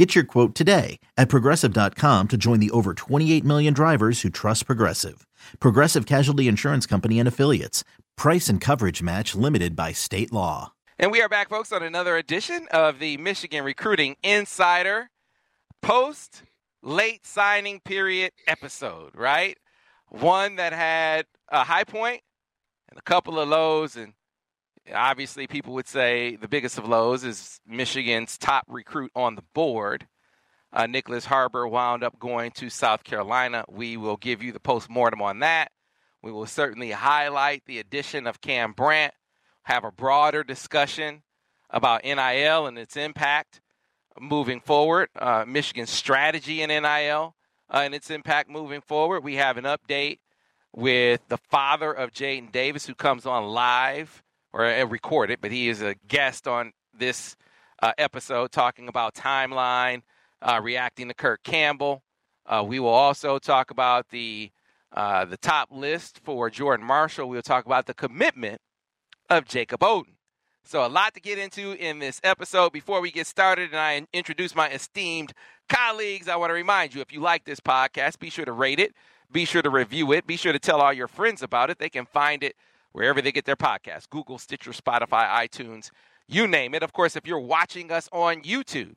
Get your quote today at progressive.com to join the over 28 million drivers who trust Progressive. Progressive Casualty Insurance Company and Affiliates. Price and coverage match limited by state law. And we are back, folks, on another edition of the Michigan Recruiting Insider post late signing period episode, right? One that had a high point and a couple of lows. And obviously, people would say the biggest of lows is Michigan's top recruit on the board. Uh, Nyckoles Harbor wound up going to South Carolina. We will give you the postmortem on that. We will certainly highlight the addition of Cam Brandt, have a broader discussion about NIL and its impact moving forward, uh, Michigan's strategy in NIL uh, and its impact moving forward. We have an update with the father of Jadyn Davis, who comes on live or uh, recorded, but he is a guest on this uh, episode talking about timeline uh, reacting to Kirk Campbell. Uh, we will also talk about the uh, the top list for Jordan Marshall. We'll talk about the commitment of Jacob Oden. So a lot to get into in this episode. Before we get started and I introduce my esteemed colleagues, I want to remind you if you like this podcast, be sure to rate it, be sure to review it, be sure to tell all your friends about it. They can find it wherever they get their podcasts Google, Stitcher, Spotify, iTunes, you name it. Of course, if you're watching us on YouTube,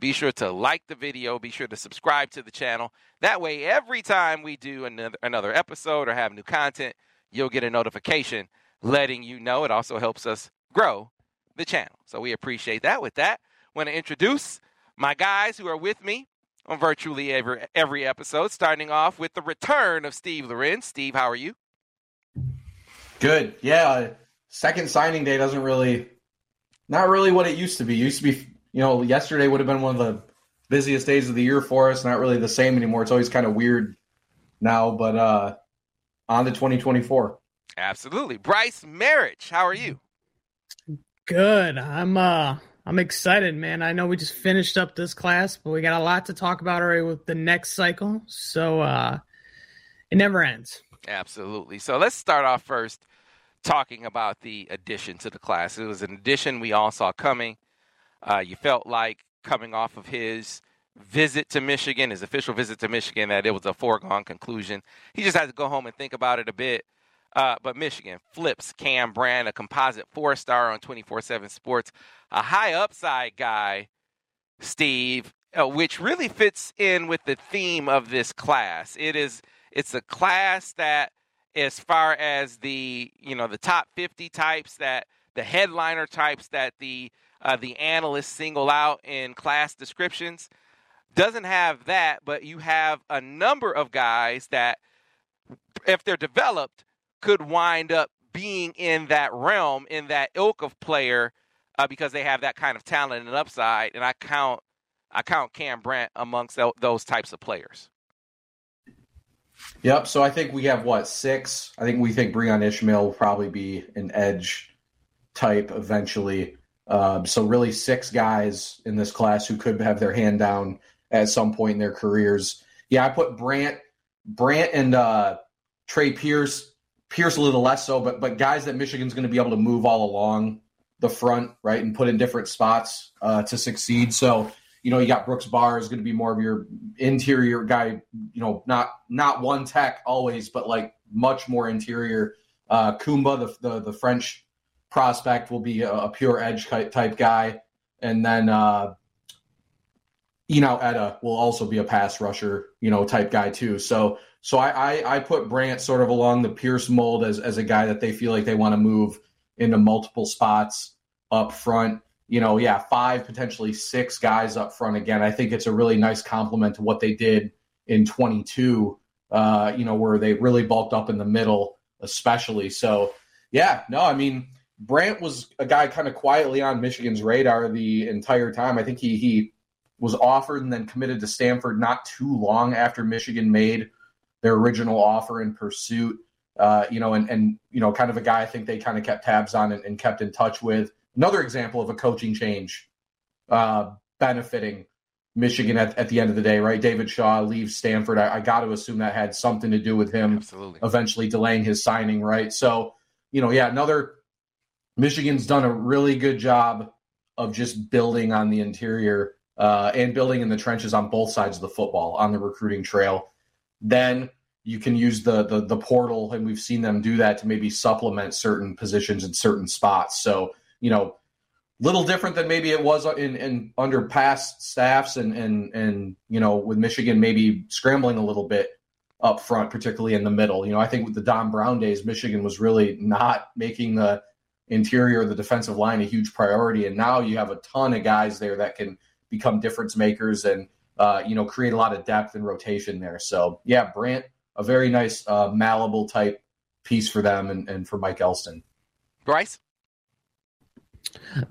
be sure to like the video. Be sure to subscribe to the channel. That way, every time we do another, another episode or have new content, you'll get a notification letting you know. It also helps us grow the channel. So we appreciate that. With that, I want to introduce my guys who are with me on virtually every, every episode, starting off with the return of Steve Lorenz. Steve, how are you? Good. Yeah. Second signing day doesn't really, not really what it used to be. It used to be you know, yesterday would have been one of the busiest days of the year for us. Not really the same anymore. It's always kind of weird now, but uh, on to 2024. Absolutely. Brice Marich, how are you? Good. I'm uh I'm excited, man. I know we just finished up this class, but we got a lot to talk about already with the next cycle. So uh it never ends. Absolutely. So let's start off first talking about the addition to the class. It was an addition we all saw coming. Uh, you felt like coming off of his visit to Michigan, his official visit to Michigan, that it was a foregone conclusion. He just had to go home and think about it a bit. Uh, but Michigan flips Cam Brandt, a composite four star on 24 7 Sports, a high upside guy, Steve, uh, which really fits in with the theme of this class. It is it's a class that as far as the you know the top 50 types that the headliner types that the uh, the analysts single out in class descriptions. Doesn't have that, but you have a number of guys that, if they're developed, could wind up being in that realm, in that ilk of player, uh, because they have that kind of talent and upside. And I count, I count Cam Brandt amongst those types of players. Yep. So I think we have what six. I think we think Breeon Ishmail will probably be an edge type eventually. Um, so really, six guys in this class who could have their hand down at some point in their careers. Yeah, I put Brandt, Brandt, and uh, Trey Pierce. Pierce a little less so, but but guys that Michigan's going to be able to move all along the front, right, and put in different spots uh, to succeed. So you know, you got Brooks Bahr is going to be more of your interior guy. You know, not not one tech always, but like much more interior. Uh, Kumba, the, the the French prospect will be a, a pure edge type guy, and then uh, Enow Etta will also be a pass rusher, you know, type guy too. So so I, I, I put Brandt sort of along the Pierce mold as as a guy that they feel like they want to move into multiple spots up front. You know, yeah, five potentially six guys up front again. I think it's a really nice compliment to what they did in 22. Uh, you know, where they really bulked up in the middle, especially. So yeah, no, I mean Brandt was a guy kind of quietly on Michigan's radar the entire time. I think he he was offered and then committed to Stanford not too long after Michigan made their original offer in pursuit. uh, you know, and and you know, kind of a guy I think they kind of kept tabs on and, and kept in touch with. Another example of a coaching change uh, benefiting Michigan at, at the end of the day, right? David Shaw leaves Stanford. I, I got to assume that had something to do with him Absolutely. eventually delaying his signing, right? So, you know, yeah, another Michigan's done a really good job of just building on the interior uh, and building in the trenches on both sides of the football on the recruiting trail. Then you can use the, the the portal, and we've seen them do that to maybe supplement certain positions in certain spots. So, you know, little different than maybe it was in, in under past staffs and and and you know with Michigan maybe scrambling a little bit up front, particularly in the middle. You know, I think with the Don Brown days, Michigan was really not making the interior the defensive line a huge priority, and now you have a ton of guys there that can become difference makers and uh, you know create a lot of depth and rotation there. So yeah, Brandt, a very nice uh, malleable type piece for them and, and for Mike Elston. Brice.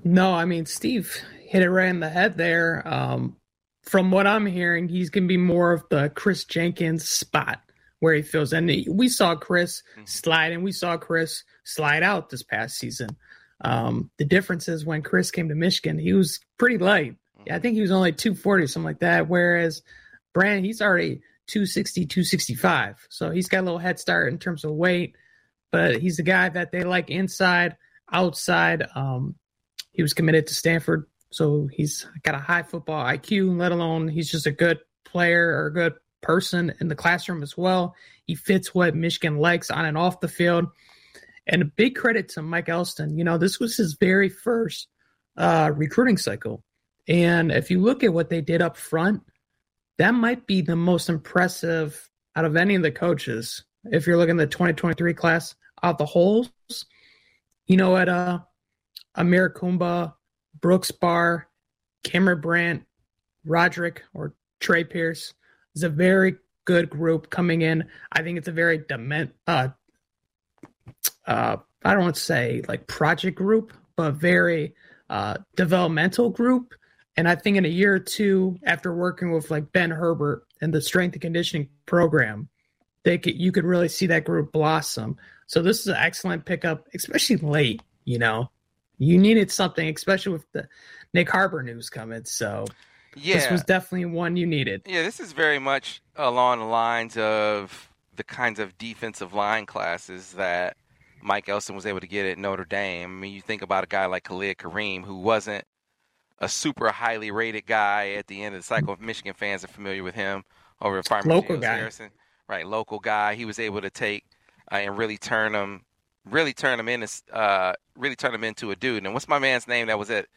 No, I mean Steve hit it right in the head there. Um, from what I'm hearing, he's going to be more of the Chris Jenkins spot where he feels. And we saw Chris Mhm. slide, and we saw Chris slide out this past season. Um, the difference is when Chris came to Michigan, he was pretty light. I think he was only 240, something like that. Whereas Brandt, he's already 260, 265. So he's got a little head start in terms of weight, but he's the guy that they like inside, outside. Um, he was committed to Stanford, so he's got a high football IQ, let alone he's just a good player or a good person in the classroom as well. He fits what Michigan likes on and off the field. And a big credit to Mike Elston. You know, this was his very first uh, recruiting cycle. And if you look at what they did up front, that might be the most impressive out of any of the coaches. If you're looking at the 2023 class out the holes, you know, at uh, Amir Kumba, Brooks Bahr, Cameron Brandt, Roderick, or Trey Pierce is a very good group coming in. I think it's a very dement, uh, uh, I don't want to say like project group, but very uh, developmental group. And I think in a year or two, after working with like Ben Herbert and the strength and conditioning program, they could you could really see that group blossom. So this is an excellent pickup, especially late. You know, you needed something, especially with the Nick Harbor news coming. So Yeah. this was definitely one you needed. Yeah, this is very much along the lines of the kinds of defensive line classes that Mike Elston was able to get at Notre Dame. I mean, you think about a guy like Khalid Kareem, who wasn't a super highly rated guy at the end of the cycle. Michigan fans are familiar with him over at Farmers Local guy. Harrison, right? Local guy. He was able to take uh, and really turn him, really turn him into, uh, really turn him into a dude. And what's my man's name that was at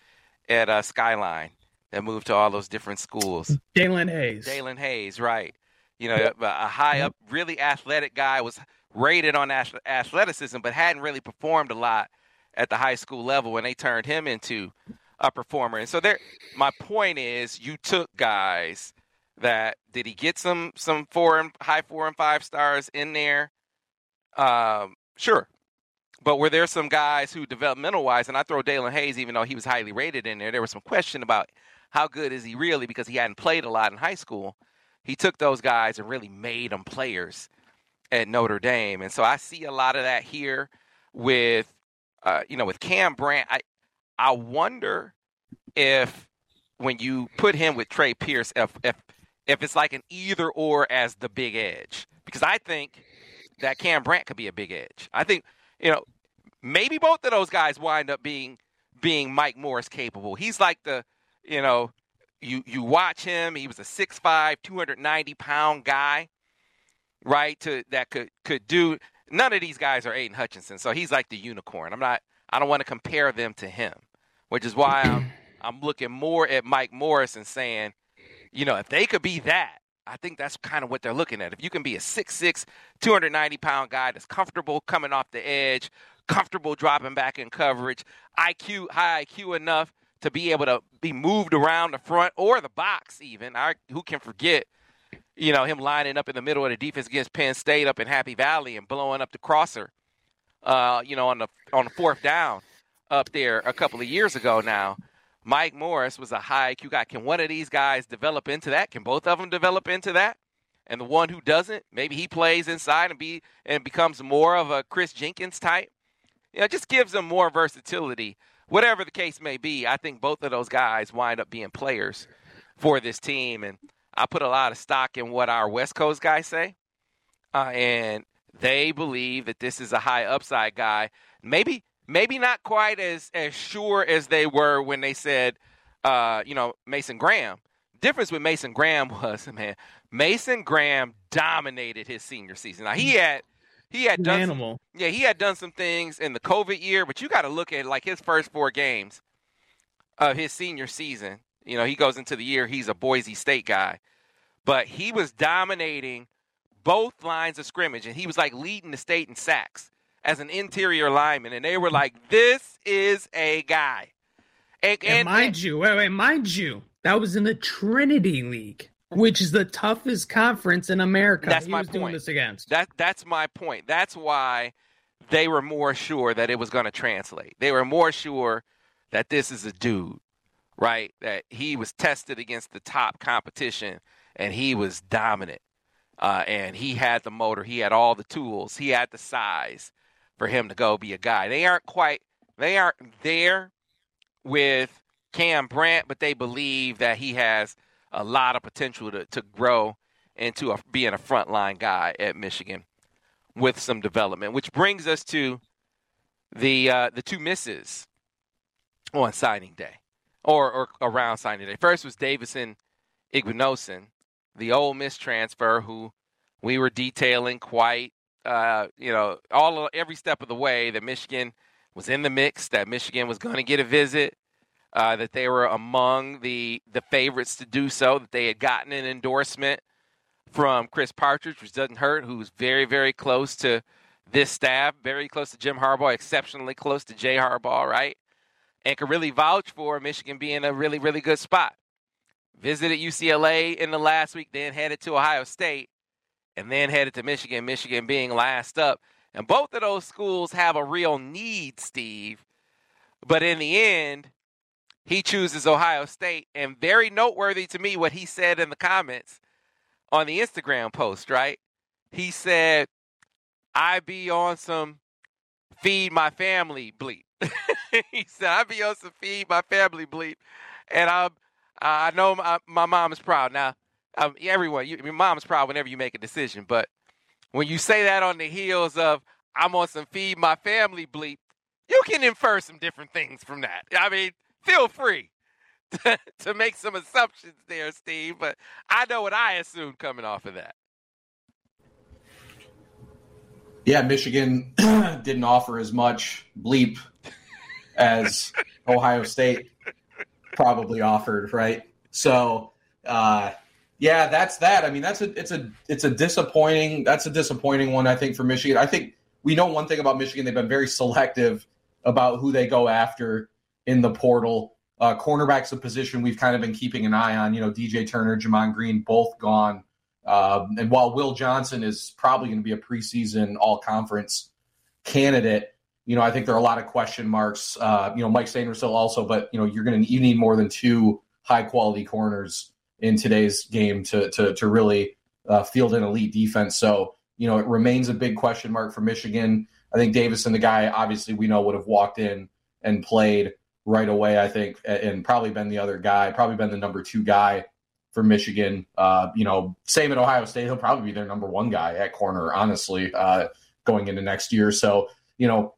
at uh, Skyline that moved to all those different schools? Daelin Hayes. Daelin Hayes, right? You know, a a high up, really athletic guy was rated on athleticism, but hadn't really performed a lot at the high school level, and they turned him into a performer. And so, there, my point is, you took guys that did he get some some four and high four and five stars in there? Um, sure. But were there some guys who developmental wise, and I throw Daelin Hayes, even though he was highly rated in there, there was some question about how good is he really because he hadn't played a lot in high school. He took those guys and really made them players at Notre Dame, and so I see a lot of that here with, uh, you know, with Cam Brandt. I I wonder if when you put him with Trey Pierce, if if if it's like an either or as the big edge, because I think that Cam Brandt could be a big edge. I think you know maybe both of those guys wind up being being Mike Morris capable. He's like the you know you you watch him. He was a 6'5", 290 pound guy, right? To that could could do. None of these guys are Aidan Hutchinson, so he's like the unicorn. I'm not. I don't want to compare them to him, which is why I'm I'm looking more at Mike Morris and saying, you know, if they could be that, I think that's kind of what they're looking at. If you can be a 6'6", 290 pound guy that's comfortable coming off the edge, comfortable dropping back in coverage, IQ high IQ enough to be able to be moved around the front or the box even. I, who can forget, you know, him lining up in the middle of the defense against Penn State up in Happy Valley and blowing up the crosser, uh, you know, on the on the fourth down up there a couple of years ago now. Mike Morris was a high IQ guy. Can one of these guys develop into that? Can both of them develop into that? and the one who doesn't, maybe he plays inside and be and becomes more of a Chris Jenkins type. You know, just gives them more versatility. Whatever the case may be, I think both of those guys wind up being players for this team. And I put a lot of stock in what our West Coast guys say. Uh, and they believe that this is a high upside guy. Maybe maybe not quite as as sure as they were when they said uh, you know, Mason Graham. Difference with Mason Graham was, man, Mason Graham dominated his senior season. Now he had he had done animal. Some, yeah, he had done some things in the COVID year, but you got to look at like his first four games of his senior season. You know, he goes into the year he's a Boise State guy, but he was dominating both lines of scrimmage, and he was like leading the state in sacks as an interior lineman, and they were like, "This is a guy." And, and, and mind and, you, wait, wait, mind you, that was in the Trinity League, which is the toughest conference in America. That's he my was point. doing this against. That that's my point. That's why they were more sure that it was going to translate. They were more sure that this is a dude, right? That he was tested against the top competition and he was dominant. Uh, and he had the motor, he had all the tools, he had the size for him to go be a guy. They aren't quite, they aren't there with Cam Brandt, but they believe that he has a lot of potential to, to grow into a, being a frontline guy at Michigan with some development. Which brings us to the uh, the two misses on signing day, or, or around signing day. First was Davison Igbinosun, the Ole Miss transfer who we were detailing quite, uh, you know, all every step of the way that Michigan – was in the mix, that Michigan was going to get a visit, uh, that they were among the the favorites to do so, that they had gotten an endorsement from Chris Partridge, which doesn't hurt, who's very, very close to this staff, very close to Jim Harbaugh, exceptionally close to Jay Harbaugh, right? And could really vouch for Michigan being a really, really good spot. Visited UCLA in the last week, then headed to Ohio State, and then headed to Michigan, Michigan being last up. And both of those schools have a real need, Steve. But in the end, he chooses Ohio State. And very noteworthy to me what he said in the comments on the Instagram post, right? He said, I be on some feed my family bleep. he said, I be on some feed my family bleep. And I'm, I know my, my mom is proud. Now, um, everyone, you, your mom's proud whenever you make a decision, but when you say that on the heels of I'm on some feed my family bleep, you can infer some different things from that. I mean, feel free to, to make some assumptions there, Steve, but I know what I assumed coming off of that. Yeah, Michigan didn't offer as much bleep as Ohio State probably offered, right? So, uh, yeah, that's that. I mean, that's a it's a it's a disappointing that's a disappointing one. I think for Michigan. I think we know one thing about Michigan: they've been very selective about who they go after in the portal. Uh, cornerbacks a position we've kind of been keeping an eye on. You know, DJ Turner, Gemon Green, both gone. Um, and while Will Johnson is probably going to be a preseason All Conference candidate, you know, I think there are a lot of question marks. Uh, you know, Mike Sainristil also, but you know, you're going to you need more than two high quality corners in today's game to to to really uh, field an elite defense. So you know it remains a big question mark for Michigan. I think Davison, the guy, obviously we know would have walked in and played right away. I think and probably been the other guy, probably been the number two guy for Michigan. Uh, you know, same at Ohio State, he'll probably be their number one guy at corner. Honestly, uh, going into next year, so you know,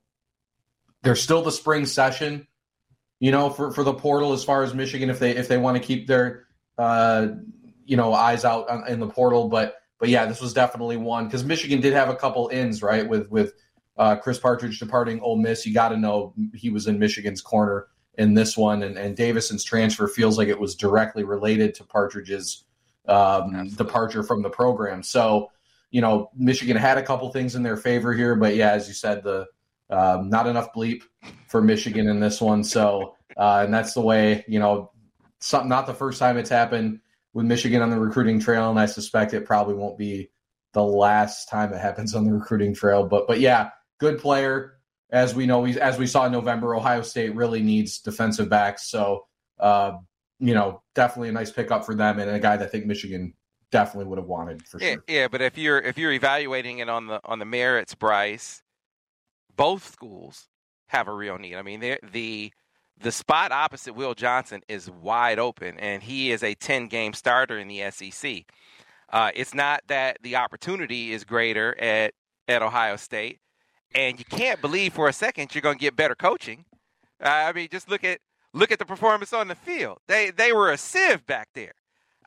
there's still the spring session. You know, for, for the portal as far as Michigan, if they if they want to keep their uh, you know, eyes out on, in the portal. But but yeah, this was definitely one because Michigan did have a couple ins right with with uh, Chris Partridge departing Ole Miss. You got to know he was in Michigan's corner in this one, and, and Davison's transfer feels like it was directly related to Partridge's um, departure from the program. So you know, Michigan had a couple things in their favor here, but yeah, as you said, the um, not enough bleep for Michigan in this one. So, uh, and that's the way you know something not the first time it's happened with Michigan on the recruiting trail, and I suspect it probably won't be the last time it happens on the recruiting trail. But but yeah, good player. As we know, as we saw in November, Ohio State really needs defensive backs. So uh, you know, definitely a nice pickup for them, and a guy that I think Michigan definitely would have wanted for yeah, sure. Yeah, but if you're if you're evaluating it on the on the merits, Brice, both schools have a real need. I mean, they the the spot opposite Will Johnson is wide open, and he is a 10 game starter in the SEC. Uh, it's not that the opportunity is greater at, at Ohio State, and you can't believe for a second you're going to get better coaching. Uh, I mean, just look at look at the performance on the field. They they were a sieve back there.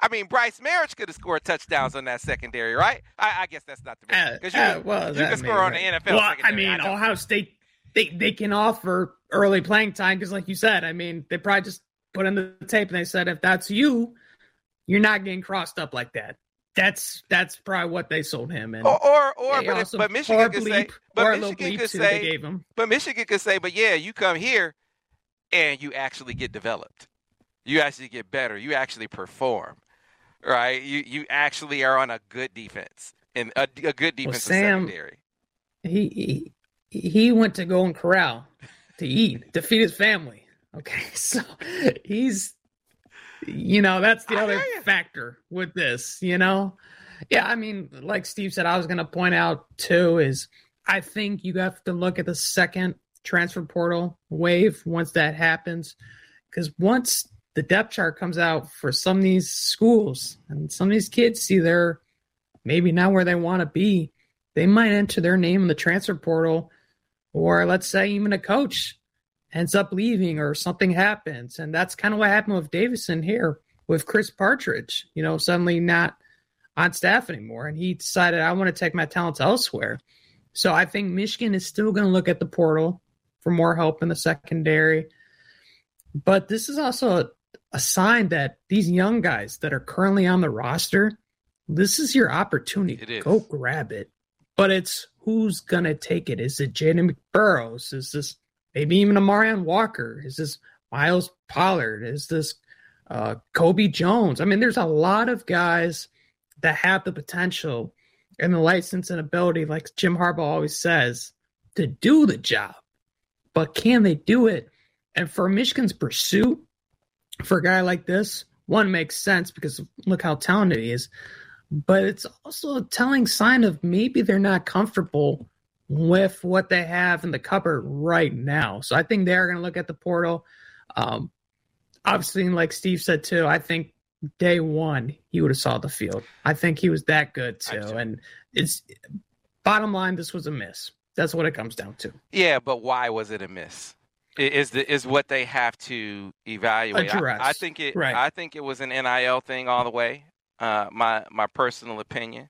I mean, Brice Marich could have scored touchdowns on that secondary, right? I, I guess that's not the because uh, you, uh, well, you can score on the NFL. Well, I mean, I Ohio State they they can offer early playing time because, like you said, I mean, they probably just put in the tape and they said, if that's you, you're not getting crossed up like that. That's that's probably what they sold him, and or or, or but, if, but Michigan could say, but Michigan could say, gave him. but Michigan could say, but yeah, you come here and you actually get developed, you actually get better, you actually perform, right? You you actually are on a good defense and a, a good defensive well, Sam, secondary. He, he he went to go Golden Corral to eat, to feed his family. Okay, so he's you know, that's the other factor with this, you know? Yeah, I mean, like Steve said, I was going to point out too is I think you have to look at the second transfer portal wave once that happens. Because once the depth chart comes out for some of these schools and some of these kids see they're maybe not where they want to be, they might enter their name in the transfer portal. Or let's say even a coach ends up leaving or something happens. And that's kind of what happened with Davison here with Chris Partridge, you know, suddenly not on staff anymore. And he decided, I want to take my talents elsewhere. So I think Michigan is still going to look at the portal for more help in the secondary. But this is also a, a sign that these young guys that are currently on the roster, this is your opportunity. Go grab it. But it's who's going to take it? Is it Jaden McBurrows? Is this maybe even a Marion Walker? Is this Miles Pollard? Is this uh, Kobe Jones? I mean, there's a lot of guys that have the potential and the license and ability, like Jim Harbaugh always says, to do the job. But can they do it? And for Michigan's pursuit, for a guy like this, one makes sense because look how talented he is. But it's also a telling sign of maybe they're not comfortable with what they have in the cupboard right now. So I think they're going to look at the portal. Um, obviously, like Steve said too, I think day one he would have saw the field. I think he was that good too. And it's bottom line, this was a miss. That's what it comes down to. Yeah, but why was it a miss? Is the is what they have to evaluate. I, I, think it. Right. I think it was an NIL thing all the way. Uh, my my personal opinion.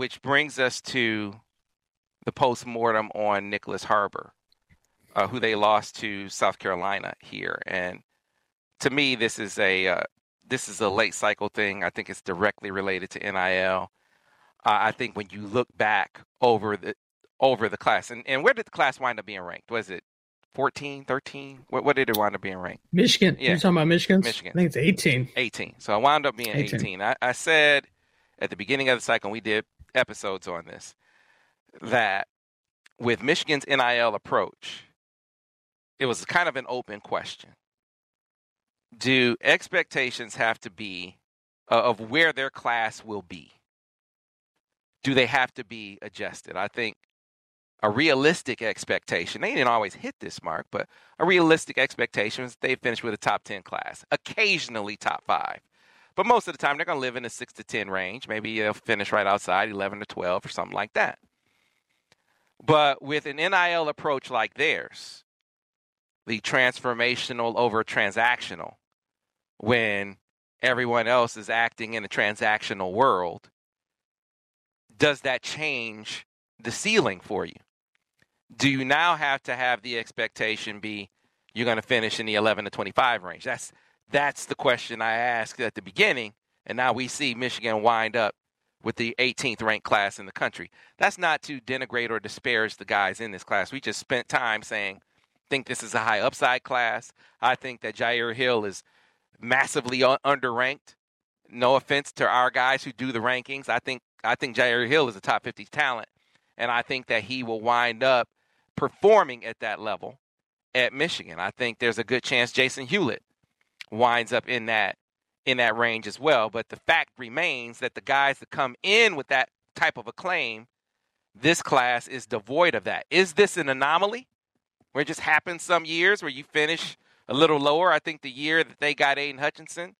which brings us to the post mortem on Nyckoles Harbor, uh, who they lost to South Carolina here. And to me, this is a uh, this is a late cycle thing. I think it's directly related to NIL. Uh, I think when you look back over the over the class, and, and where did the class wind up being ranked? Was it 14, 13? What, what did it wind up being ranked? Michigan. Yeah. You're talking about Michigan? Michigan. I think it's 18. 18. So I wound up being 18. 18. I, I said at the beginning of the cycle, we did episodes on this that with Michigan's NIL approach, it was kind of an open question. Do expectations have to be uh, of where their class will be? Do they have to be adjusted? I think a realistic expectation, they didn't always hit this mark, but a realistic expectation is they finish with a top 10 class, occasionally top five. But most of the time, they're going to live in the six to 10 range. Maybe they'll finish right outside 11 to 12 or something like that. But with an NIL approach like theirs, the transformational over transactional, when everyone else is acting in a transactional world, does that change the ceiling for you? Do you now have to have the expectation be you're going to finish in the 11 to 25 range? That's That's the question I asked at the beginning, and now we see Michigan wind up with the 18th ranked class in the country. That's not to denigrate or disparage the guys in this class. We just spent time saying, think this is a high upside class. I think that Jyaire Hill is massively underranked. No offense to our guys who do the rankings. I think I think Jyaire Hill is a top 50 talent, and I think that he will wind up performing at that level at Michigan. I think there's a good chance Jason Hewlett winds up in that in that range as well. But the fact remains that the guys that come in with that type of a claim, this class is devoid of that. Is this an anomaly where it just happens some years where you finish a little lower? I think the year that they got Aidan Hutchinson,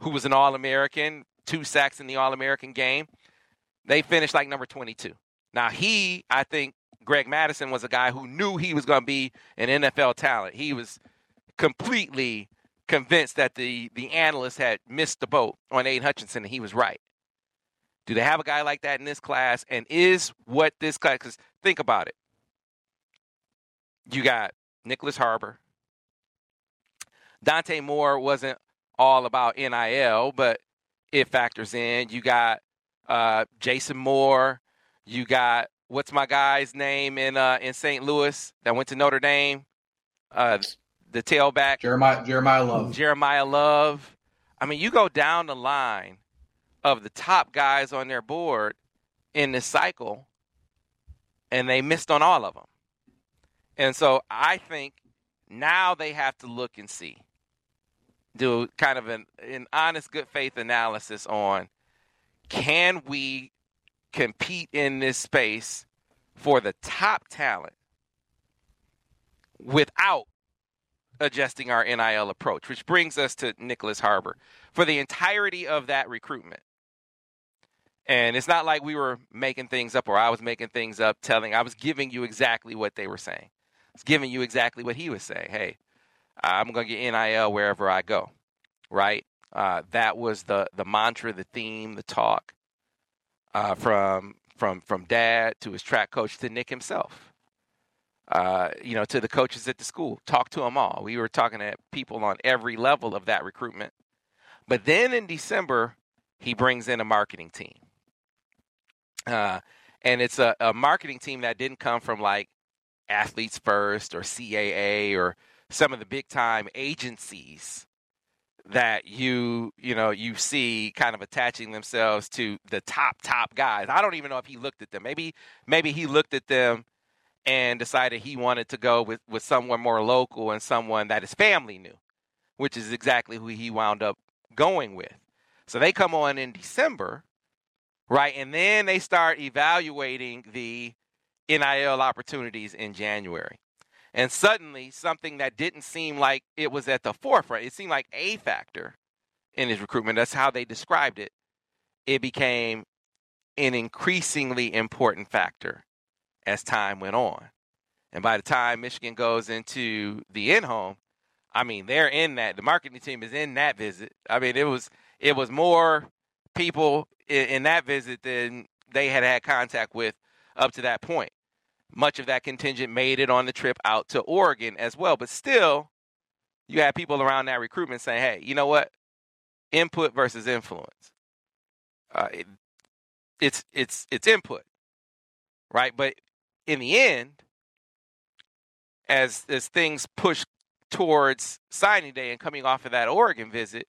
who was an All American, two sacks in the All American game, they finished like number 22. Now, he, I think, Greg Mattison was a guy who knew he was going to be an NFL talent. He was completely convinced that the the analysts had missed the boat on Aidan Hutchinson, and he was right. Do they have a guy like that in this class? And is what this class? Because think about it. You got Nyckoles Harbor. Dante Moore wasn't all about NIL, but it factors in. You got uh, Jason Moore. You got what's my guy's name in uh, in St. Louis that went to Notre Dame? Uh, the tailback Jeremiah Jeremiah Love. Jeremiah Love. I mean, you go down the line of the top guys on their board in this cycle, and they missed on all of them. And so I think now they have to look and see, do kind of an, an honest, good faith analysis on can we compete in this space for the top talent without adjusting our NIL approach, which brings us to Nyckoles Harbor. For the entirety of that recruitment, and it's not like we were making things up or I was making things up, telling, I was giving you exactly what they were saying. I was giving you exactly what he was saying. Hey, I'm going to get NIL wherever I go, right? Uh, that was the, the mantra, the theme, the talk uh, from, from, from dad to his track coach to Nick himself uh, you know, to the coaches at the school. Talk to them all. We were talking to people on every level of that recruitment. But then in December, he brings in a marketing team. Uh, and it's a, a marketing team that didn't come from like Athletes First or CAA or some of the big time agencies that you you know you see kind of attaching themselves to the top top guys. I don't even know if he looked at them. Maybe maybe he looked at them and decided he wanted to go with, with someone more local and someone that his family knew, which is exactly who he wound up going with. So they come on in December, right? And then they start evaluating the NIL opportunities in January. And suddenly, something that didn't seem like it was at the forefront, it seemed like a factor in his recruitment. That's how they described it. It became an increasingly important factor as time went on. And by the time Michigan goes into the in home, I mean they're in that. The marketing team is in that visit. I mean it was it was more people in, in that visit than they had had contact with up to that point. Much of that contingent made it on the trip out to Oregon as well, but still, you had people around that recruitment saying, "Hey, you know what? Input versus influence. Uh, it, it's it's it's input, right? But in the end, as as things push towards signing day and coming off of that Oregon visit,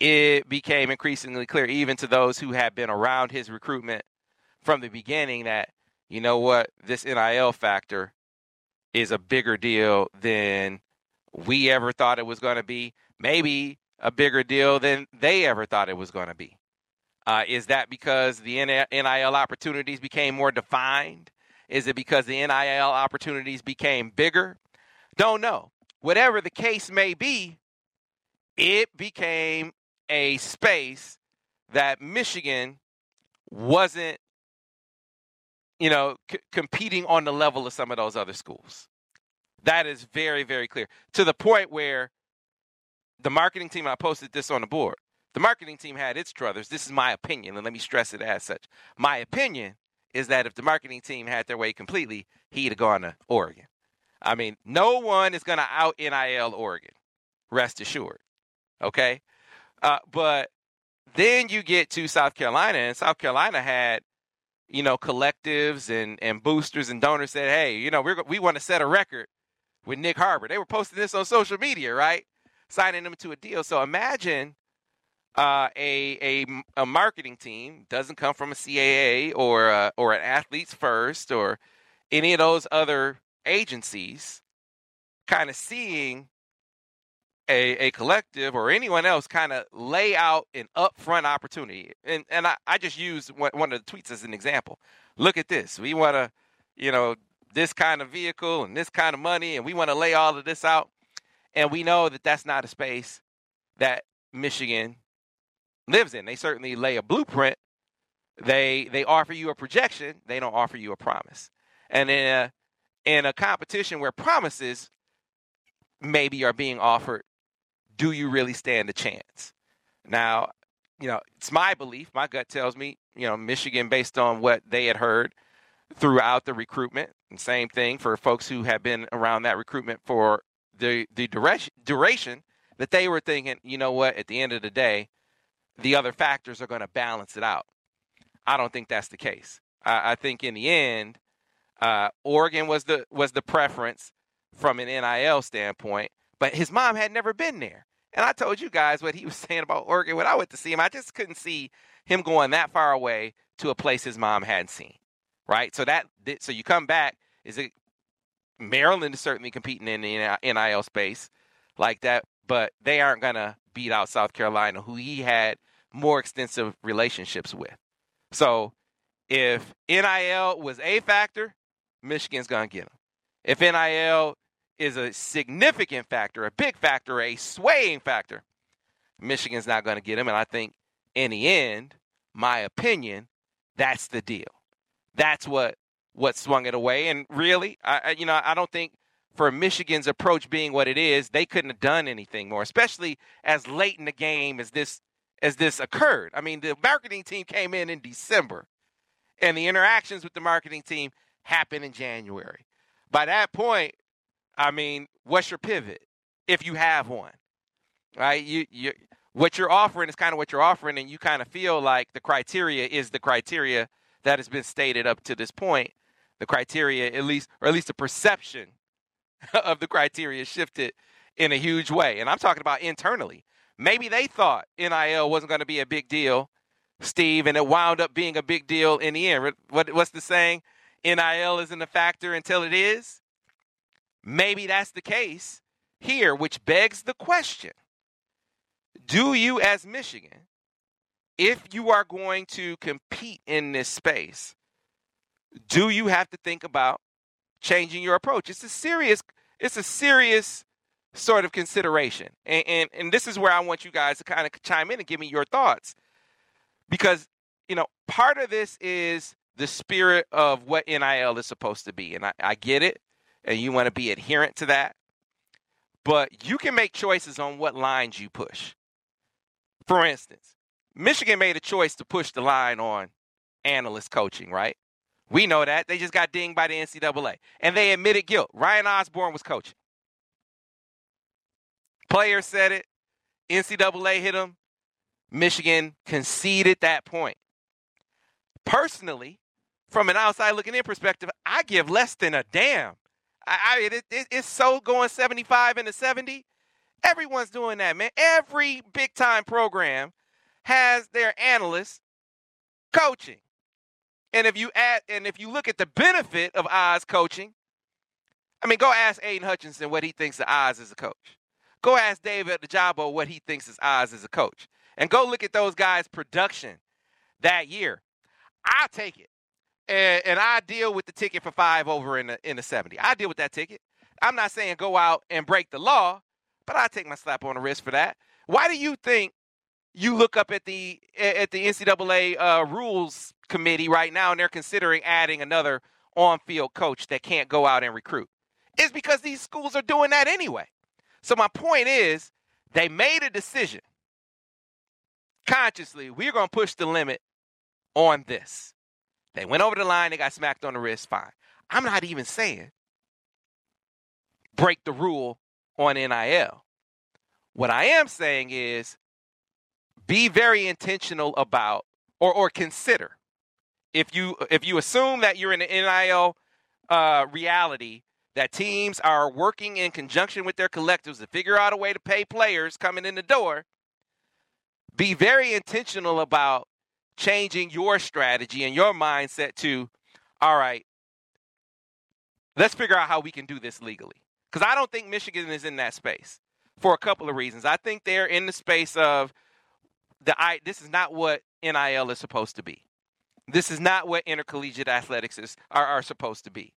it became increasingly clear, even to those who had been around his recruitment from the beginning, that you know what, this NIL factor is a bigger deal than we ever thought it was going to be. Maybe a bigger deal than they ever thought it was going to be. Uh, is that because the NIL opportunities became more defined? Is it because the NIL opportunities became bigger? Don't know. Whatever the case may be, it became a space that Michigan wasn't, you know, c- competing on the level of some of those other schools. That is very, very clear to the point where the marketing team, I posted this on the board. The marketing team had its druthers. This is my opinion, and let me stress it as such. My opinion is that if the marketing team had their way completely, he'd have gone to Oregon. I mean, no one is going to out NIL Oregon. Rest assured. Okay, uh, but then you get to South Carolina, and South Carolina had you know collectives and and boosters and donors said, hey, you know we're, we want to set a record with Nick Harbor. They were posting this on social media, right? Signing him to a deal. So imagine uh, a, a a marketing team doesn't come from a CAA or a, or an Athletes First or any of those other agencies, kind of seeing a, a collective or anyone else kind of lay out an upfront opportunity. And and I, I just used one, one of the tweets as an example. Look at this. We want to, you know, this kind of vehicle and this kind of money, and we want to lay all of this out. And we know that that's not a space that Michigan lives in. They certainly lay a blueprint. They they offer you a projection. They don't offer you a promise. And in a, in a competition where promises maybe are being offered, do you really stand a chance? Now, you know, it's my belief. My gut tells me, you know, Michigan, based on what they had heard throughout the recruitment, and same thing for folks who have been around that recruitment for the the duration, duration that they were thinking, you know what, at the end of the day, the other factors are going to balance it out. I don't think that's the case. I, I think in the end, uh, Oregon was the was the preference from an NIL standpoint, but his mom had never been there. And I told you guys what he was saying about Oregon when I went to see him. I just couldn't see him going that far away to a place his mom hadn't seen. Right? So that so you come back is it Maryland is certainly competing in the NIL space like that, but they aren't going to beat out South Carolina who he had more extensive relationships with. So if NIL was a factor, Michigan's going to get him. If NIL is a significant factor, a big factor, a swaying factor, Michigan's not going to get him. And I think in the end, my opinion, that's the deal. That's what what swung it away. And really, I you know I don't think for Michigan's approach being what it is, they couldn't have done anything more, especially as late in the game as this as this occurred. I mean, the marketing team came in in December, and the interactions with the marketing team happened in January. By that point, I mean, what's your pivot if you have one? Right? You you what you're offering is kind of what you're offering and you kind of feel like the criteria is the criteria that has been stated up to this point. The criteria at least or at least the perception of the criteria shifted in a huge way. And I'm talking about internally. Maybe they thought NIL wasn't going to be a big deal, Steve, and it wound up being a big deal in the end. What, what's the saying? NIL isn't a factor until it is. Maybe that's the case here, which begs the question Do you, as Michigan, if you are going to compete in this space, do you have to think about changing your approach? It's a serious, it's a serious sort of consideration. And, and, and this is where I want you guys to kind of chime in and give me your thoughts. Because, you know, part of this is the spirit of what NIL is supposed to be. And I, I get it and you want to be adherent to that. But you can make choices on what lines you push. For instance, Michigan made a choice to push the line on analyst coaching, right? We know that. They just got dinged by the NCAA. And they admitted guilt. Ryan Osborn was coaching. Players said it. NCAA hit them. Michigan conceded that point. Personally, from an outside looking in perspective, I give less than a damn I, I it, it, it's so going 75 into 70. Everyone's doing that, man. Every big time program has their analysts coaching. And if you add and if you look at the benefit of Oz coaching, I mean, go ask Aidan Hutchinson what he thinks of Oz as a coach. Go ask David Ojabo what he thinks of Oz as a coach. And go look at those guys' production that year. I'll take it and, and I deal with the ticket for five over in the in the 70. I deal with that ticket. I'm not saying go out and break the law, but I take my slap on the wrist for that. Why do you think you look up at the at the NCAA uh, rules committee right now and they're considering adding another on-field coach that can't go out and recruit? It's because these schools are doing that anyway. So my point is, they made a decision consciously. We're going to push the limit on this. They went over the line, they got smacked on the wrist, fine. I'm not even saying break the rule on NIL. What I am saying is be very intentional about or or consider if you if you assume that you're in an NIL uh, reality that teams are working in conjunction with their collectives to figure out a way to pay players coming in the door. Be very intentional about changing your strategy and your mindset to, all right, let's figure out how we can do this legally. Because I don't think Michigan is in that space for a couple of reasons. I think they're in the space of the I. This is not what NIL is supposed to be. This is not what intercollegiate athletics is are, are supposed to be.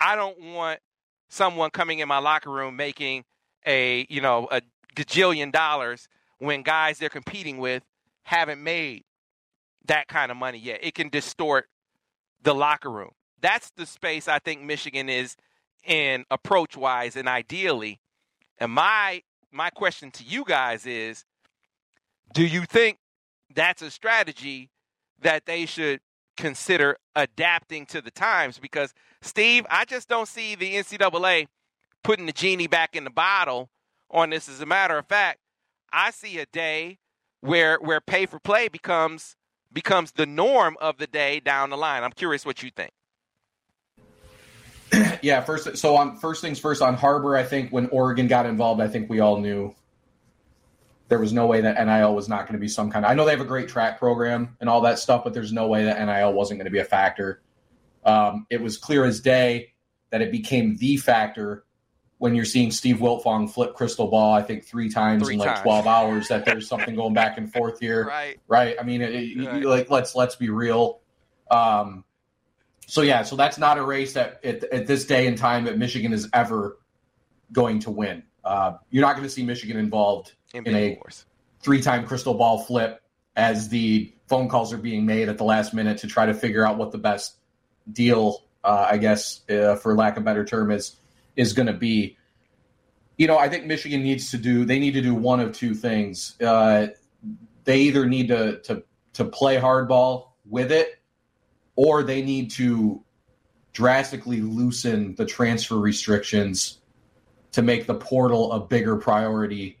I don't want someone coming in my locker room making a you know a gajillion dollars when guys they're competing with haven't made that kind of money yet. It can distort the locker room. That's the space I think Michigan is in approach wise and ideally. And my my question to you guys is do you think that's a strategy that they should consider adapting to the times? Because Steve, I just don't see the NCAA putting the genie back in the bottle on this. As a matter of fact, I see a day where where pay for play becomes becomes the norm of the day down the line. I'm curious what you think. yeah, first so on first things first on Harbor, I think when Oregon got involved, I think we all knew there was no way that NIL was not going to be some kind of I know they have a great track program and all that stuff, but there's no way that NIL wasn't going to be a factor. Um, it was clear as day that it became the factor when you're seeing Steve Wiltfong flip crystal ball, I think three times three in like times. 12 hours, that there's something going back and forth here. Right. Right. I mean, it, right. like let's let's be real. Um, so yeah, so that's not a race that at, at, this day and time that Michigan is ever going to win. Uh, you're not going to see Michigan involved in, a three-time crystal ball flip as the phone calls are being made at the last minute to try to figure out what the best deal, uh, I guess, uh, for lack of a better term, is is going to be. You know, I think Michigan needs to do. They need to do one of two things. Uh, they either need to to to play hardball with it, or they need to drastically loosen the transfer restrictions to make the portal a bigger priority.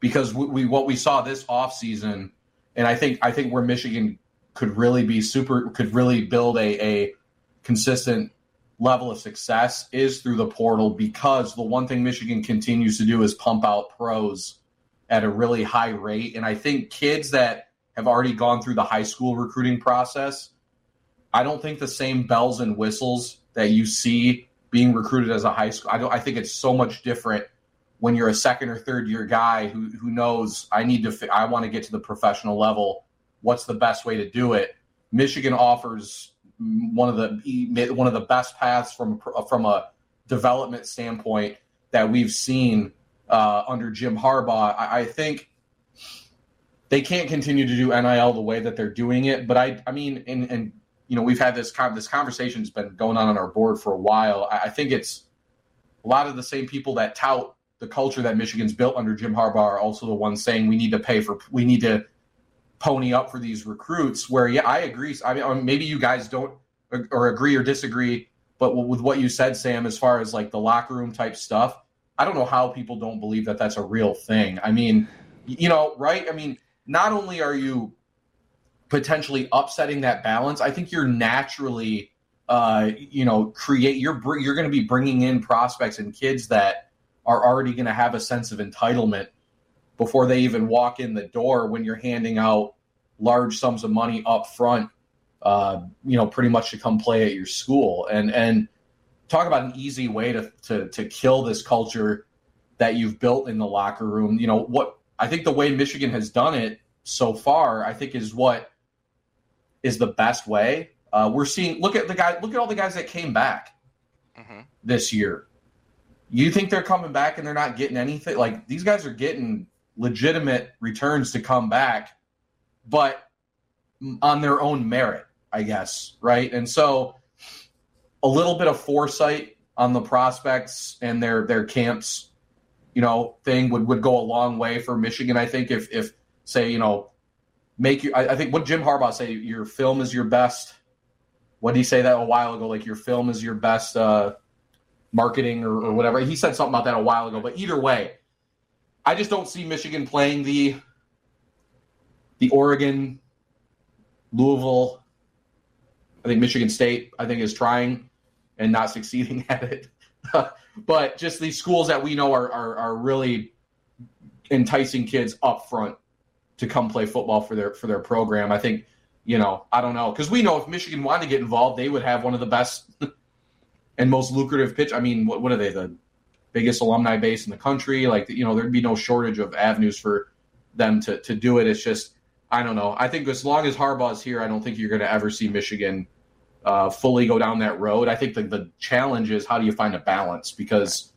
Because we, we what we saw this offseason, and I think I think where Michigan could really be super could really build a, a consistent level of success is through the portal because the one thing Michigan continues to do is pump out pros at a really high rate. And I think kids that have already gone through the high school recruiting process, I don't think the same bells and whistles that you see being recruited as a high school. I don't I think it's so much different when you're a second or third year guy who who knows I need to I want to get to the professional level. What's the best way to do it? Michigan offers one of the one of the best paths from from a development standpoint that we've seen uh, under Jim Harbaugh. I, I, think they can't continue to do NIL the way that they're doing it. But I, I mean, and, and you know, we've had this this conversation's been going on on our board for a while. I, I think it's a lot of the same people that tout the culture that Michigan's built under Jim Harbaugh are also the ones saying we need to pay for we need to pony up for these recruits. Where yeah, I agree. I mean, um, maybe you guys don't or agree or disagree, but with what you said, Sam, as far as like the locker room type stuff, I don't know how people don't believe that that's a real thing. I mean, you know, right? I mean, not only are you potentially upsetting that balance, I think you're naturally, uh, you know, create you're you're going to be bringing in prospects and kids that are already going to have a sense of entitlement before they even walk in the door when you're handing out large sums of money up front uh, you know pretty much to come play at your school. And and talk about an easy way to to to kill this culture that you've built in the locker room. You know what i think the way michigan has done it so far i think is what is the best way. Uh, we're seeing look at the guy look at all the guys that came back mm-hmm. this year you think they're coming back and they're not getting anything like these guys are getting legitimate returns to come back, but on their own merit, I guess, right? And so a little bit of foresight on the prospects and their their camps, you know, thing would, would go a long way for Michigan. I think if if say, you know, make you I, I think what Jim Harbaugh say, your film is your best. What did he say that a while ago? Like your film is your best uh marketing or, or whatever. He said something about that a while ago. But either way, I just don't see Michigan playing the the Oregon, Louisville. I think Michigan State. I think is trying and not succeeding at it. but just these schools that we know are, are are really enticing kids up front to come play football for their for their program. I think you know I don't know because we know if Michigan wanted to get involved, they would have one of the best and most lucrative pitch. I mean, what what are they the biggest alumni base in the country? Like you know, there'd be no shortage of avenues for them to to do it. It's just I don't know. I think as long as Harbaugh's here, I don't think you're going to ever see Michigan uh, fully go down that road. I think the, the challenge is how do you find a balance because,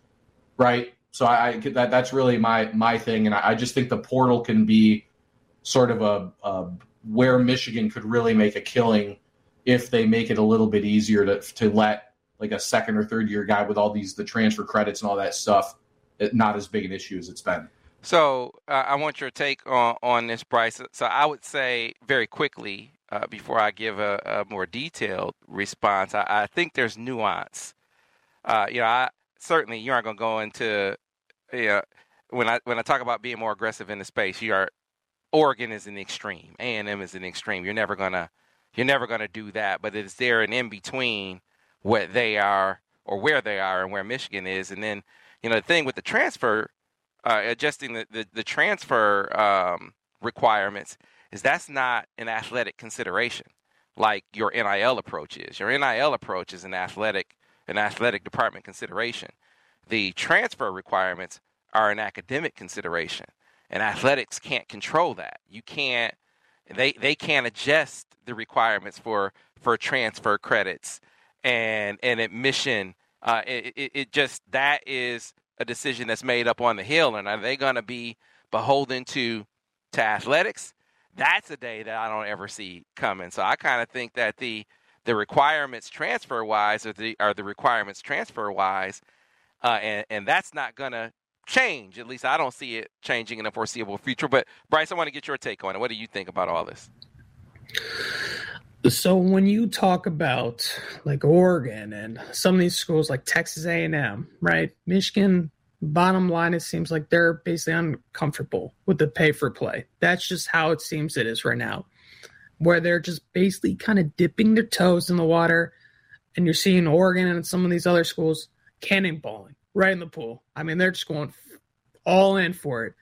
right? So I, I that that's really my my thing, and I, I, just think the portal can be sort of a, a where Michigan could really make a killing if they make it a little bit easier to to let like a second or third year guy with all these the transfer credits and all that stuff, it, not as big an issue as it's been. So uh, I want your take on, on this, Brice. So I would say very quickly uh, before I give a, a more detailed response, I, I think there's nuance. Uh, you know, I certainly you aren't going to go into you know, when I when I talk about being more aggressive in the space. You are Oregon is an extreme, A and M is an extreme. You're never gonna you're never gonna do that. But is there an in between what they are or where they are and where Michigan is? And then you know the thing with the transfer, uh, adjusting the the, the transfer um, requirements is that's not an athletic consideration like your NIL approach is. Your NIL approach is an athletic an athletic department consideration. The transfer requirements are an academic consideration, and athletics can't control that. You can't they they can't adjust the requirements for for transfer credits and and admission. Uh, it, it, it just that is a decision that's made up on the hill, and are they going to be beholden to to athletics? that's a day that I don't ever see coming. So I kind of think that the the requirements transfer wise are the are the requirements transfer wise, uh, and and that's not gonna change. At least I don't see it changing in the foreseeable future. But Brice, I want to get your take on it. What do you think about all this? So when you talk about like Oregon and some of these schools like Texas A&M, right? Michigan bottom line, it seems like they're basically uncomfortable with the pay for play. That's just how it seems it is right now, where they're just basically kind of dipping their toes in the water. And you're seeing Oregon and some of these other schools cannonballing right in the pool. I mean, they're just going all in for it.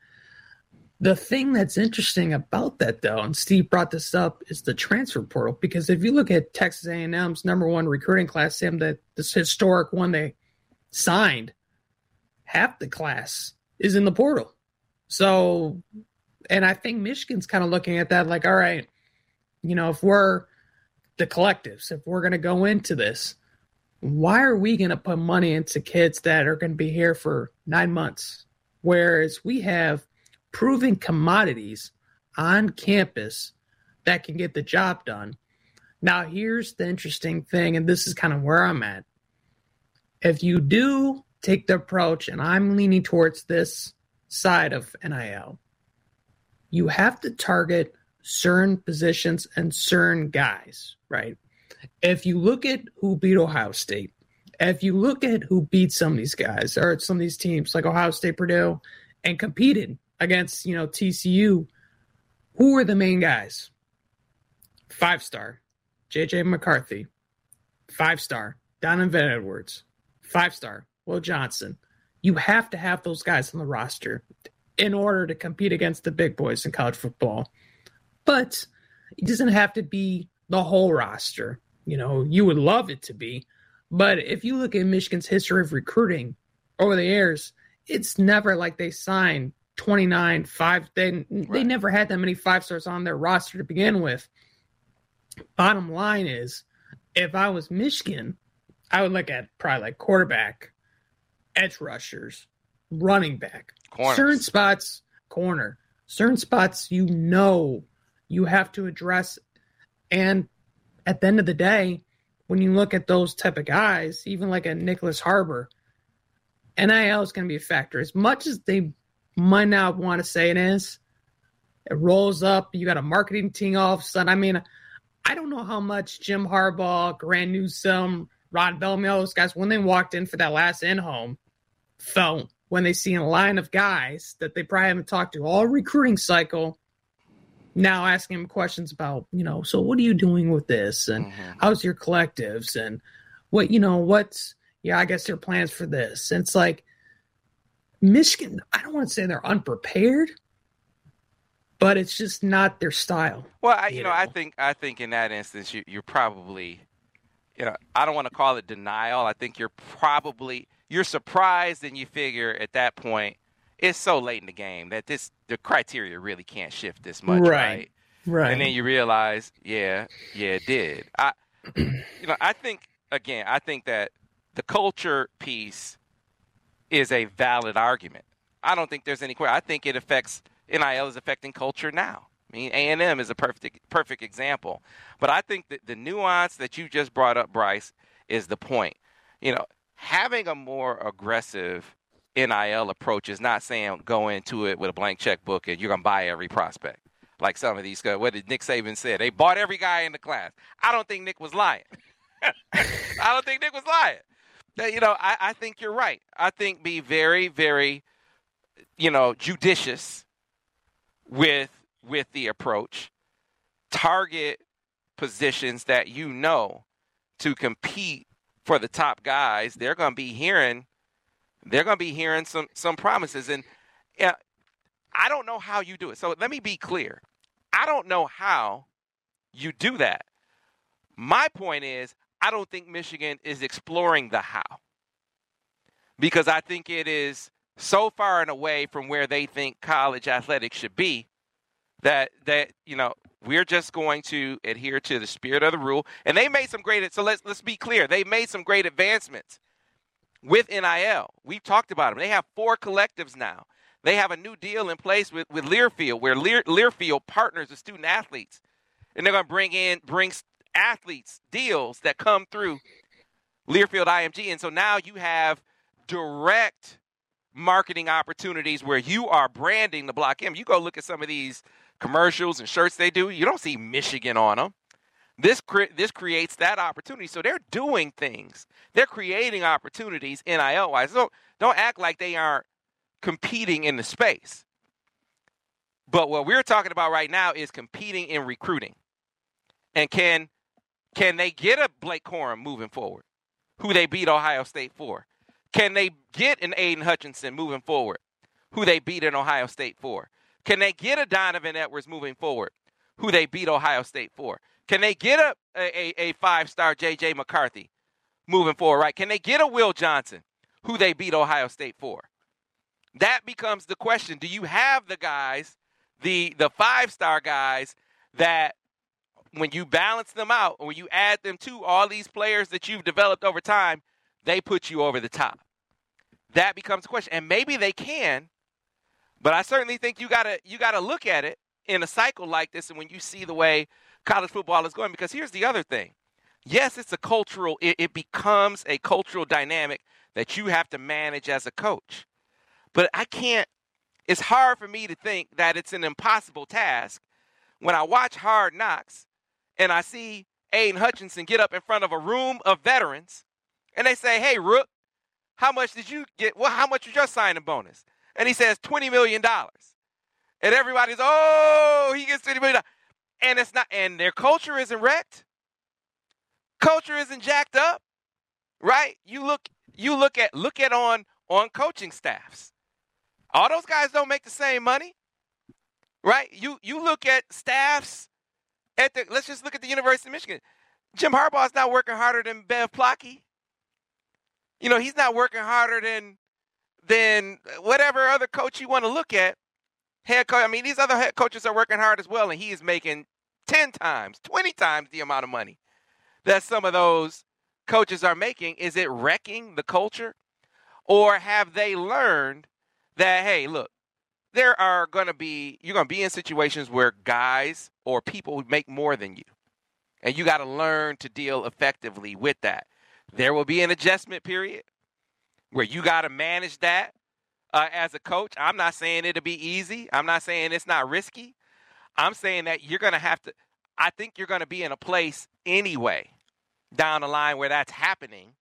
The thing that's interesting about that, though, and Steve brought this up, is the transfer portal. Because if you look at Texas A&M's number one recruiting class, Sam, that this historic one they signed, half the class is in the portal. So, and I think Michigan's kind of looking at that like, all right, you know, if we're the collectives, if we're going to go into this, why are we going to put money into kids that are going to be here for nine months? Whereas we have proven commodities on campus that can get the job done. Now, here's the interesting thing, and this is kind of where I'm at. If you do take the approach, and I'm leaning towards this side of NIL. You have to target certain positions and certain guys, right? If you look at who beat Ohio State, if you look at who beat some of these guys or some of these teams like Ohio State, Purdue, and competed against, you know, TCU, who were the main guys? Five star, JJ McCarthy. Five star, Donovan Edwards. Five star, Will Johnson. You have to have those guys on the roster in order to compete against the big boys in college football. But it doesn't have to be the whole roster. You know, you would love it to be. But if you look at Michigan's history of recruiting over the years, it's never like they signed 29, 5. They, right. they never had that many five stars on their roster to begin with. Bottom line is, if I was Michigan, I would look at probably like quarterback, edge rushers, running back, Corners. certain spots, corner, certain spots you know you have to address. And at the end of the day, when you look at those type of guys, even like a Nyckoles Harbor, NIL is going to be a factor. As much as they might not want to say it is, it rolls up. You got a marketing team all of a sudden. I mean, I don't know how much Jim Harbaugh, Grant Newsome, Ron Bellamy, all those guys, when they walked in for that last in home, felt when they see a line of guys that they probably haven't talked to all recruiting cycle now asking them questions about you know so what are you doing with this and mm-hmm. how's your collectives and what you know what's yeah i guess their plans for this and it's like michigan i don't want to say they're unprepared but it's just not their style well I, you, you know, know, i think i think in that instance you, you're probably you know i don't want to call it denial i think you're probably you're surprised and you figure at that point it's so late in the game that this the criteria really can't shift this much, right? Right. right. And then you realize, yeah, yeah, it did. I, you know, I think again, I think that the culture piece is a valid argument. I don't think there's any question. I think it affects NIL is affecting culture now. I mean, A and M is a perfect perfect example. But I think that the nuance that you just brought up, Brice, is the point. You know, having a more aggressive NIL approach is not saying go into it with a blank checkbook and you're going to buy every prospect. Like some of these guys, what did Nick Saban say? They bought every guy in the class. I don't think Nick was lying. I don't think Nick was lying. You know, I, I think you're right. I think be very, very, you know, judicious with with the approach. Target positions that you know to compete for the top guys. They're going to be hearing they're going to be hearing some some promises and yeah, I don't know how you do it. So let me be clear. I don't know how you do that. My point is I don't think Michigan is exploring the how. Because I think it is so far and away from where they think college athletics should be that that you know we're just going to adhere to the spirit of the rule and they made some great so let's let's be clear they made some great advancements with NIL. We've talked about them. They have four collectives now. They have a new deal in place with, with Learfield, where Lear, Learfield partners with student athletes, and they're going to bring in bring athletes deals that come through Learfield IMG, and so now you have direct marketing opportunities where you are branding the Block M. You go look at some of these commercials and shirts they do. You don't see Michigan on them. This cre- this creates that opportunity. So they're doing things. They're creating opportunities NIL wise. So don't act like they aren't competing in the space. But what we're talking about right now is competing in recruiting. And can can they get a Blake Corum moving forward, who they beat Ohio State for? Can they get an Aidan Hutchinson moving forward, who they beat in Ohio State for? Can they get a Donovan Edwards moving forward, who they beat Ohio State for? Can they get a, a, a five star JJ McCarthy moving forward, right? Can they get a Will Johnson, who they beat Ohio State for? That becomes the question. Do you have the guys, the the five star guys that when you balance them out, when you add them to all these players that you've developed over time, they put you over the top. That becomes a question. And maybe they can, but I certainly think you gotta you gotta look at it in a cycle like this and when you see the way college football is going. Because here's the other thing yes, it's a cultural, it, it becomes a cultural dynamic that you have to manage as a coach. But I can't, it's hard for me to think that it's an impossible task when I watch Hard Knocks and I see Aidan Hutchinson get up in front of a room of veterans and they say, Hey, Rook, how much did you get? Well, how much was your signing bonus? And he says $20 million. And everybody's, oh, he gets $20 million and it's not and their culture isn't wrecked culture isn't jacked up right you look you look at look at on on coaching staffs all those guys don't make the same money right you you look at staffs at the let's just look at the university of michigan jim harbaugh's not working harder than bev plocki you know he's not working harder than than whatever other coach you want to look at head coach. I mean, these other head coaches are working hard as well, and he is making 10 times, 20 times the amount of money that some of those coaches are making. Is it wrecking the culture? Or have they learned that, hey, look, there are going to be, you're going to be in situations where guys or people make more than you. And you got to learn to deal effectively with that. There will be an adjustment period where you got to manage that uh, as a coach. I'm not saying it'll be easy. I'm not saying it's not risky. I'm saying that you're going to have to, I think you're going to be in a place anyway down the line where that's happening.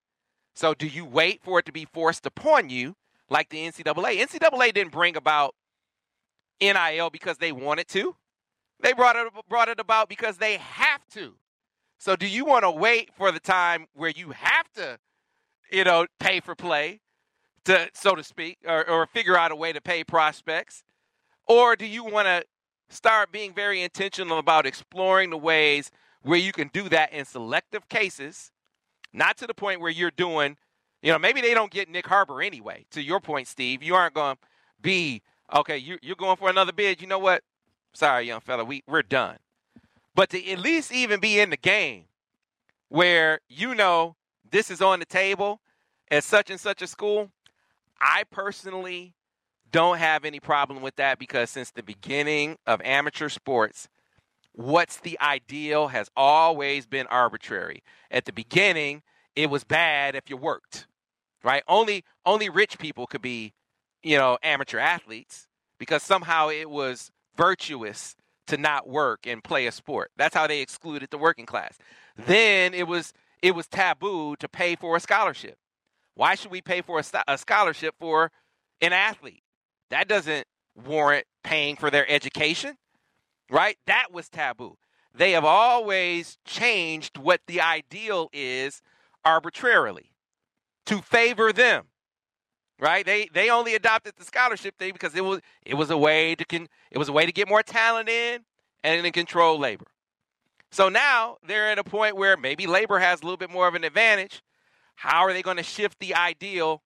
So do you wait for it to be forced upon you like the NCAA. NCAA didn't bring about NIL because they wanted to. They brought it brought it about because they have to. So do you want to wait for the time where you have to, you know, pay for play to so to speak or, or figure out a way to pay prospects? Or do you want to start being very intentional about exploring the ways where you can do that in selective cases, not to the point where you're doing, you know, maybe they don't get Nick Harbor anyway. To your point, Steve, you aren't going to be, okay, you, you're going for another bid. You know what? Sorry, young fella, we, we're done. But to at least even be in the game where you know this is on the table at such and such a school, I personally don't have any problem with that because since the beginning of amateur sports, what's the ideal has always been arbitrary. At the beginning, it was bad if you worked, right? Only only rich people could be, you know, amateur athletes because somehow it was virtuous to not work and play a sport. That's how they excluded the working class. Then it was it was taboo to pay for a scholarship. Why should we pay for a, a scholarship for an athlete? That doesn't warrant paying for their education, right? That was taboo. They have always changed what the ideal is arbitrarily to favor them. Right? They they only adopted the scholarship thing because it was it was a way to can it was a way to get more talent in and to control labor. So now they're at a point where maybe labor has a little bit more of an advantage. How are they going to shift the ideal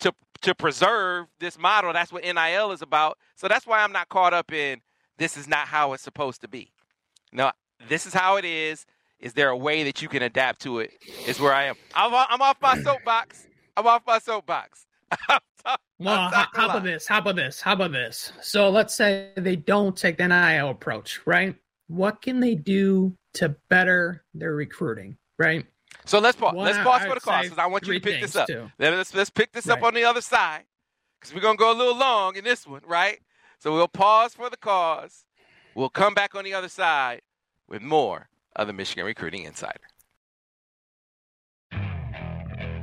to to preserve this model. That's what NIL is about. So that's why I'm not caught up in this is not how it's supposed to be. No, this is how it is. Is there a way that you can adapt to it? Is where I am. I'm, I'm off my soapbox. I'm off my soapbox. Well, how, how about this? How about this? How about this? So let's say they don't take the NIL approach, right? What can they do to better their recruiting, right? So let's pause. let's pause for the cause because I want you to pick this up. Let's let's pick this right. up on the other side because we're gonna go a little long in this one, right? So we'll pause for the cause. We'll come back on the other side with more of the Michigan Recruiting Insider.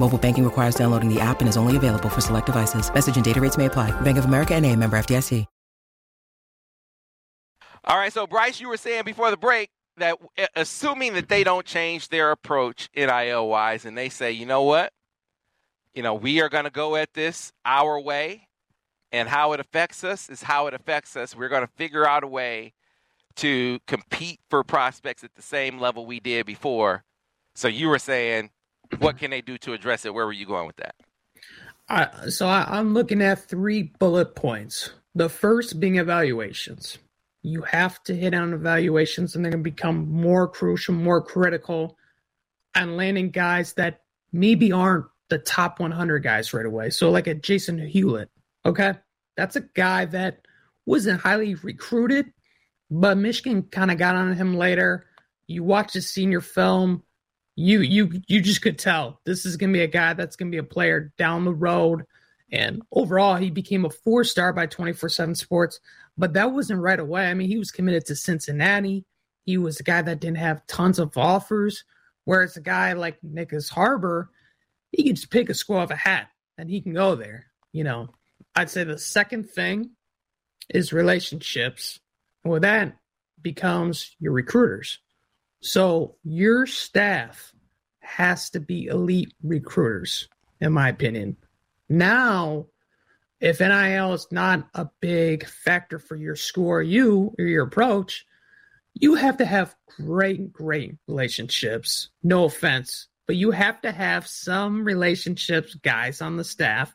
Mobile banking requires downloading the app and is only available for select devices. Message and data rates may apply. Bank of America and a member FDIC. All right, so Brice, you were saying before the break that uh, assuming that they don't change their approach NIL-wise and they say, you know what? you know, we are going to go at this our way, and how it affects us is how it affects us. We're going to figure out a way to compete for prospects at the same level we did before. So you were saying, what can they do to address it? Where were you going with that? Uh, so I, I'm looking at three bullet points. The first being evaluations. You have to hit on evaluations, and they're going to become more crucial, more critical, and landing guys that maybe aren't the top 100 guys right away. So like a Jason Hewlett, okay, that's a guy that wasn't highly recruited, but Michigan kind of got on him later. You watch his senior film, you you you just could tell this is gonna be a guy that's gonna be a player down the road. And overall, he became a four star by 24 7 Sports, but that wasn't right away. I mean, he was committed to Cincinnati. He was a guy that didn't have tons of offers, whereas a guy like Nyckoles Harbor, he can just pick a squirrel off a hat and he can go there. You know, I'd say the second thing is relationships. Well, that becomes your recruiters. So your staff has to be elite recruiters, in my opinion. Now, if NIL is not a big factor for your score, you or your approach, you have to have great, great relationships. No offense, but you have to have some relationships, guys on the staff,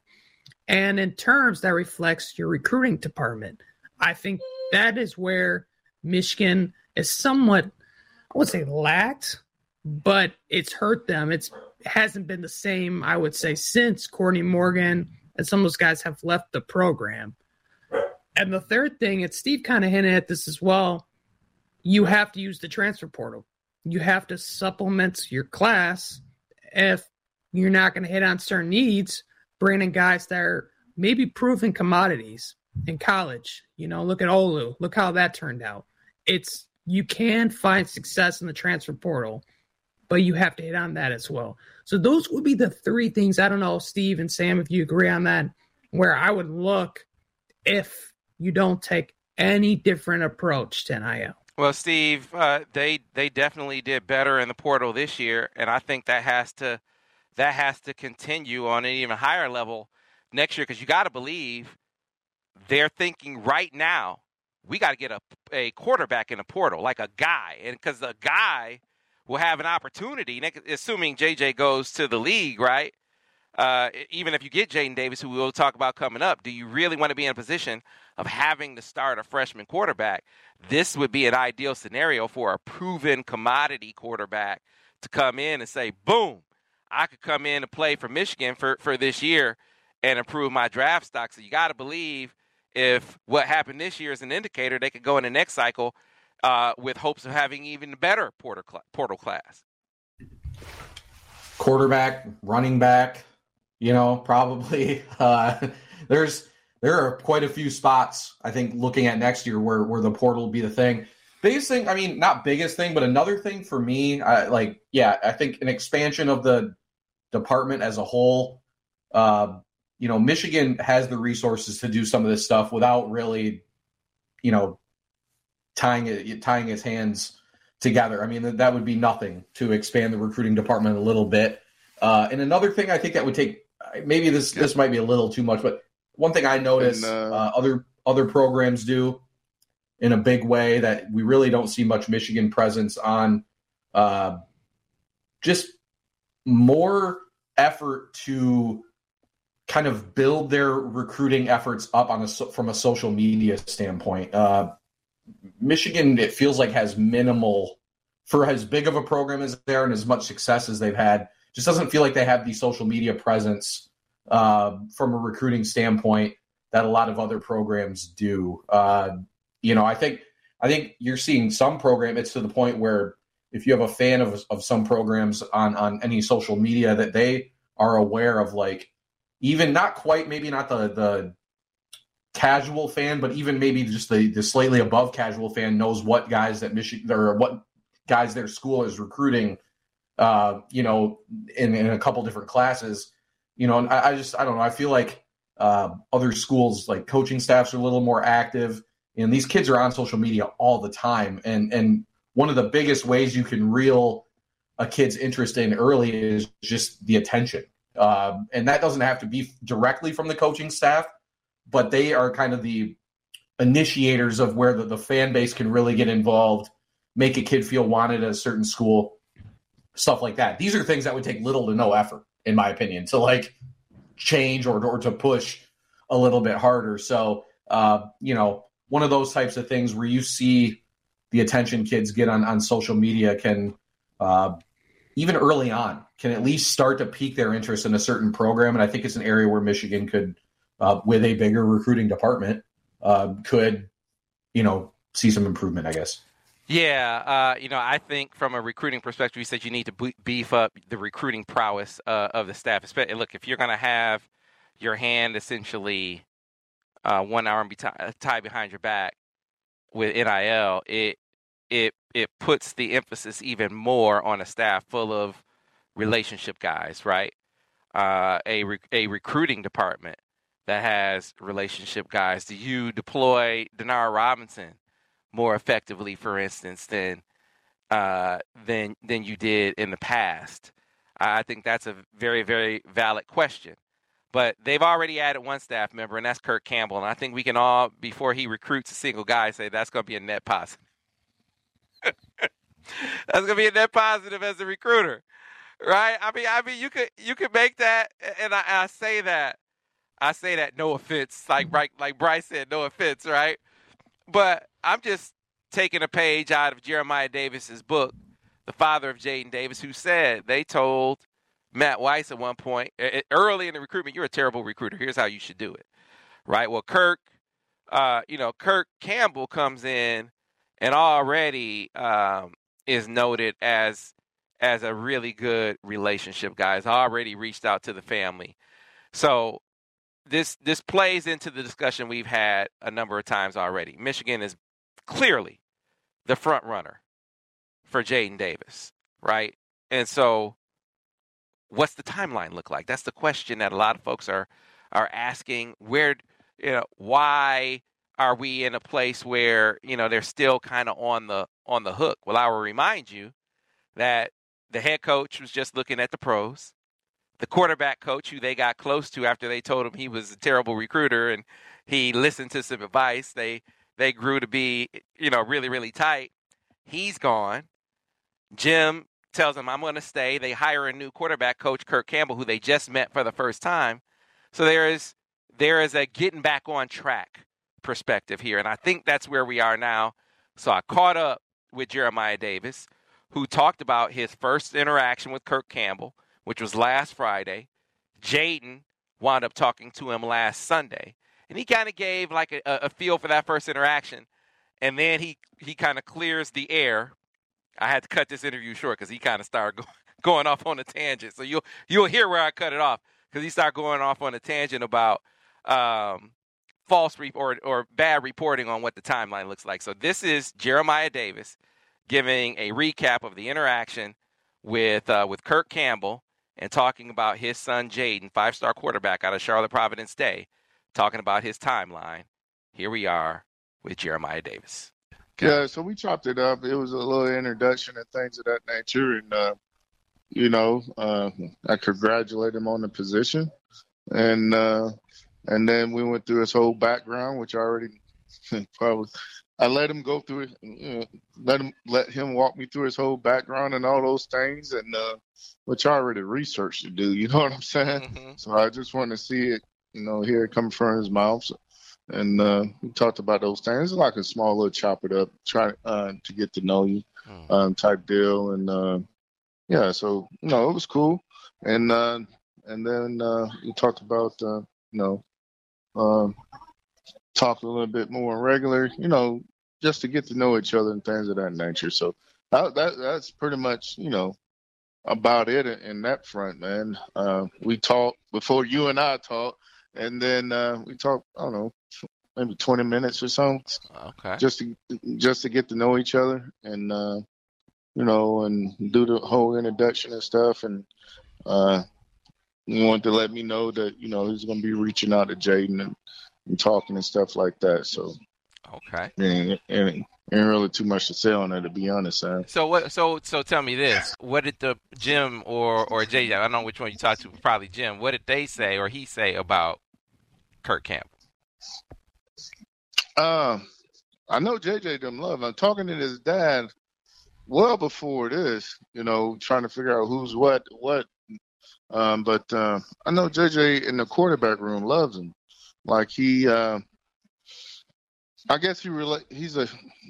and in terms that reflects your recruiting department. I think that is where Michigan is somewhat, would say, lacked, but it's hurt them. It's it hasn't been the same, I would say, since Courtney Morgan and some of those guys have left the program. And the third thing, and Steve kind of hinted at this as well, you have to use the transfer portal. You have to supplement your class if you're not going to hit on certain needs, bringing in guys that are maybe proven commodities in college. You know, look at Olu. Look how that turned out. It's you can find success in the transfer portal, but you have to hit on that as well. So those would be the three things. I don't know, Steve and Sam, if you agree on that, where I would look if you don't take any different approach to NIL. Well, Steve, uh, they they definitely did better in the portal this year, and I think that has to that has to continue on an even higher level next year because you got to believe they're thinking right now we got to get a, a quarterback in the portal, like a guy, and because the guy will have an opportunity, assuming JJ goes to the league, right? Uh, even if you get Jadyn Davis, who we'll talk about coming up, do you really want to be in a position of having to start a freshman quarterback? This would be an ideal scenario for a proven commodity quarterback to come in and say, boom, I could come in and play for Michigan for, for this year and improve my draft stock. So you got to believe if what happened this year is an indicator, they could go in the next cycle uh, with hopes of having even better portal, cl- portal class. Quarterback, running back, you know, probably uh, there's there are quite a few spots I think looking at next year where where the portal will be the thing. Biggest thing, I mean, not biggest thing, but another thing for me, I, like, yeah, I think an expansion of the department as a whole. Uh, you know, Michigan has the resources to do some of this stuff without really, you know, tying it tying its hands together. I mean, that would be nothing to expand the recruiting department a little bit. Uh, and another thing I think that would take maybe this this might be a little too much, but one thing I notice and, uh, uh, other other programs do in a big way that we really don't see much Michigan presence on, uh, just more effort to kind of build their recruiting efforts up on a from a social media standpoint. Uh, Michigan, it feels like has minimal for as big of a program as there and as much success as they've had. Just doesn't feel like they have the social media presence uh, from a recruiting standpoint that a lot of other programs do. Uh, you know, I think I think you're seeing some program. It's to the point where if you have a fan of of some programs on on any social media that they are aware of, like even not quite maybe not the the casual fan, but even maybe just the, the slightly above casual fan knows what guys that Michigan or what guys their school is recruiting. Uh, you know, in, in a couple different classes you know, and I, I just I don't know. I feel like uh, other schools like coaching staffs are a little more active, and these kids are on social media all the time. And and one of the biggest ways you can reel a kid's interest in early is just the attention, um, and that doesn't have to be directly from the coaching staff, but they are kind of the initiators of where the, the fan base can really get involved, make a kid feel wanted at a certain school, stuff like that. These are things that would take little to no effort in my opinion, to like change or or to push a little bit harder. So uh, you know, one of those types of things where you see the attention kids get on on social media can uh, even early on can at least start to pique their interest in a certain program. And I think it's an area where Michigan could, uh, with a bigger recruiting department, uh, could you know see some improvement. I guess. Yeah, uh, you know, I think from a recruiting perspective, you said you need to beef up the recruiting prowess uh, of the staff. Look, if you're going to have your hand essentially uh, one arm be t- tied behind your back with NIL, it it it puts the emphasis even more on a staff full of relationship guys, right? Uh, a re- a recruiting department that has relationship guys. Do you deploy Denard Robinson? more effectively, for instance, than uh, than than you did in the past? I think that's a very very valid question. But they've already added one staff member, and that's Kirk Campbell. And I think we can all, before he recruits a single guy, say that's going to be a net positive. That's gonna be a net positive as a recruiter, right? I mean, I mean, you could you could make that, and I, I say that, I say that no offense, like right, like Brice said, no offense, right? But I'm just taking a page out of Jeremiah Davis's book, the father of Jadyn Davis, who said they told Matt Weiss at one point early in the recruitment, you're a terrible recruiter. Here's how you should do it, right? Well, Kirk, uh, you know, Kirk Campbell comes in and already um, is noted as as a really good relationship guy. Has already reached out to the family, so this this plays into the discussion we've had a number of times already. Michigan is clearly the front runner for Jadyn Davis, right? And so, what's the timeline look like? That's the question that a lot of folks are are asking. Where, you know, why are we in a place where you know they're still kind of on the on the hook? Well, I will remind you that the head coach was just looking at the pros. The quarterback coach, who they got close to after they told him he was a terrible recruiter and he listened to some advice, they they grew to be you know really really tight. He's gone. Jim tells him, "I'm going to stay." They hire a new quarterback coach, Kirk Campbell, who they just met for the first time. So there is there is a getting back on track perspective here. And I think that's where we are now. So I caught up with Jeremiah Davis, who talked about his first interaction with Kirk Campbell, which was last Friday. Jadyn wound up talking to him last Sunday. And he kind of gave like a, a, feel for that first interaction. And then he, he kind of clears the air. I had to cut this interview short because he kind of started go, going off on a tangent. So you'll you'll hear where I cut it off because he started going off on a tangent about um, false or, or bad reporting on what the timeline looks like. So this is Jeremiah Davis giving a recap of the interaction with uh, with Kirk Campbell and talking about his son Jadyn, five star quarterback out of Charlotte Providence Day, talking about his timeline. Here we are with Jeremiah Davis. Yeah, so we chopped it up. It was a little introduction and things of that nature, and uh, you know, uh, I congratulate him on the position, and uh, and then we went through his whole background, which I already probably I let him go through it, you know, let him let him walk me through his whole background and all those things, and uh, which I already researched to do. You know what I'm saying? Mm-hmm. So I just want to see it, you know, hear it come from his mouth. So, and uh, we talked about those things. It's like a small little chop it up, try uh, to get to know you, mm. um, type deal, and uh, yeah. So you know, it was cool, and uh, and then uh, we talked about uh, you know um, talk a little bit more regular, you know, just to get to know each other and things of that nature. So that, that that's pretty much, you know, about it in that front, man. Uh, we talked before you and I talked, and then uh, we talked. I don't know, maybe twenty minutes or something. Okay. Just to just to get to know each other, and uh, you know, and do the whole introduction and stuff, and uh, he wanted to let me know that you know he's going to be reaching out to Jadyn and, and, talking and stuff like that. So okay, and, and ain't really too much to say on that to be honest. Sam. So what? So so tell me this: What did the Jim or or Jay? I don't know which one you talked to. Probably Jim. What did they say or he say about Kirk Campbell? Um, I know JJ them love. I'm talking to his dad well before this. You know, trying to figure out who's what what um, but uh, I know JJ in the quarterback room loves him. Like he, uh, I guess he relate. He's a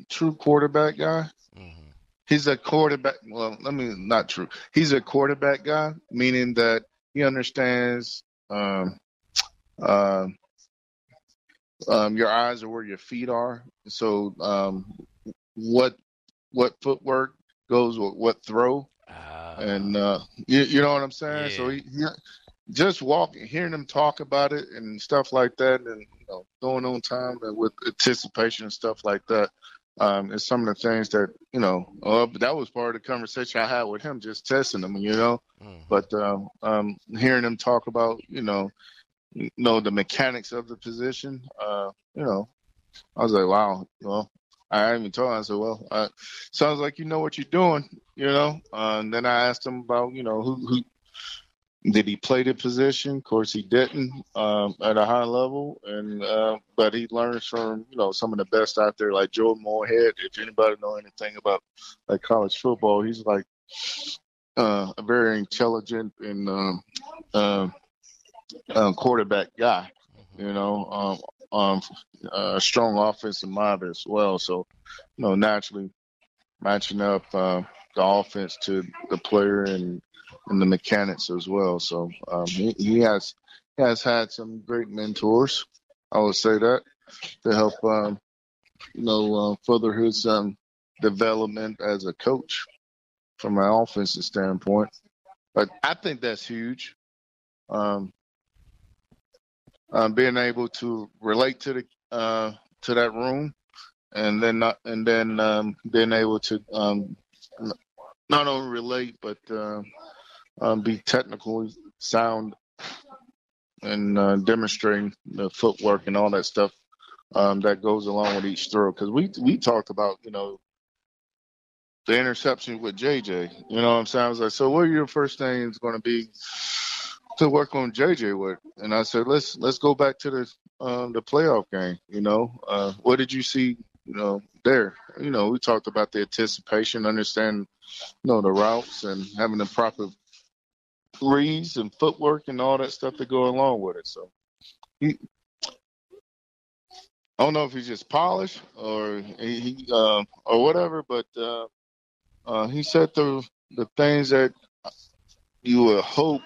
true quarterback guy. Mm-hmm. He's a quarterback. Well, let me not true. He's a quarterback guy, meaning that he understands. Um, uh, um, your eyes are where your feet are. So, um, what what footwork goes with what throw and uh, you, you, know what I'm saying. Yeah. So he, he, just walking, hearing them talk about it and stuff like that, and you know, going on time and with anticipation and stuff like that. Um, is some of the things that you know. Uh, that was part of the conversation I had with him, just testing them, you know. Mm. But um, um, hearing him talk about, you know, you know the mechanics of the position, uh, you know, I was like, wow, well, I even told him, I said, well, uh, sounds like you know what you're doing, you know. Uh, and then I asked him about, you know, who, who did he play the position? Of course, he didn't um, at a high level, and uh, but he learns from you know some of the best out there, like Joe Moorhead. If anybody know anything about like college football, he's like uh, a very intelligent and um, uh, uh, quarterback guy. You know, um, um, a strong offensive mind as well. So, you know, naturally matching up uh, the offense to the player and and the mechanics as well. So um, he, he has has had some great mentors. I would say that to help um, you know uh, further his um, development as a coach from an offensive standpoint. But I think that's huge. Um, um, being able to relate to the uh, to that room, and then not, and then um, being able to um, not only relate but uh, um, be technically sound and uh, demonstrating the footwork and all that stuff um, that goes along with each throw. Because we we talked about you know the interception with JJ. You know what I'm saying? I was like, so what are your first things going to be to work on JJ with? And I said, let's let's go back to the um, the playoff game. You know, uh, what did you see? You know, there. You know, we talked about the anticipation, understanding, you know, the routes and having the proper reads and footwork and all that stuff that go along with it. So he, I don't know if he's just polished or he, uh, or whatever, but uh, uh, he said the the things that you would hope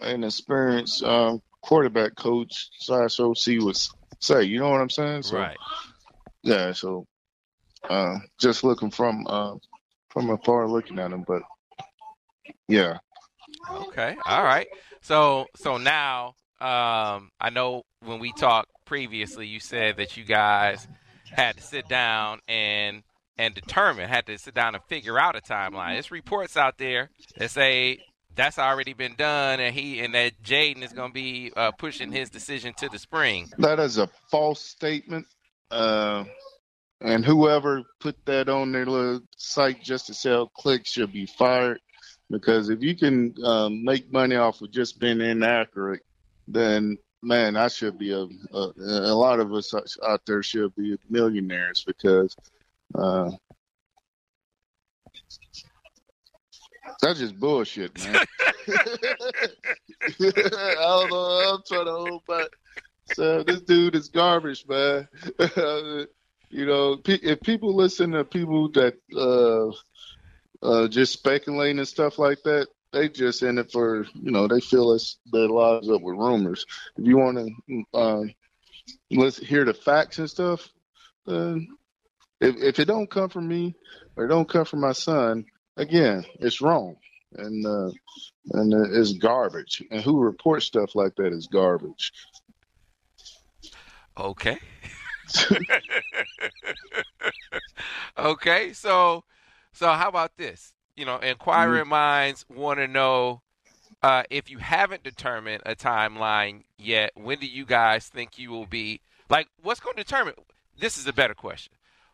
an experienced um, quarterback coach slash OC would say. You know what I'm saying? So, right. Yeah. So uh, just looking from uh, from afar, looking at him, but yeah, Okay. All right. So so now um, I know when we talked previously, you said that you guys had to sit down and and determine, had to sit down and figure out a timeline. There's reports out there that say that's already been done, and he and that Jadyn is going to be uh, pushing his decision to the spring. That is a false statement. Uh, and whoever put that on their little site just to sell clicks should be fired because if you can um, make money off of just being inaccurate, then man, I should be a, a, a lot of us out there should be millionaires because uh, that's just bullshit, man. I don't know. I'm trying to hold back. So this dude is garbage, man. you know, if people listen to people that uh, uh, just speculating and stuff like that, they just in it for you know they fill us their lives up with rumors. If you want to uh, let's hear the facts and stuff, then if if it don't come from me or it don't come from my son, again, it's wrong and uh, and it's garbage. And who reports stuff like that is garbage. Okay. okay, so so how about this? You know, inquiring mm-hmm. minds want to know uh, if you haven't determined a timeline yet. When do you guys think you will be? Like, what's going to determine? This is a better question.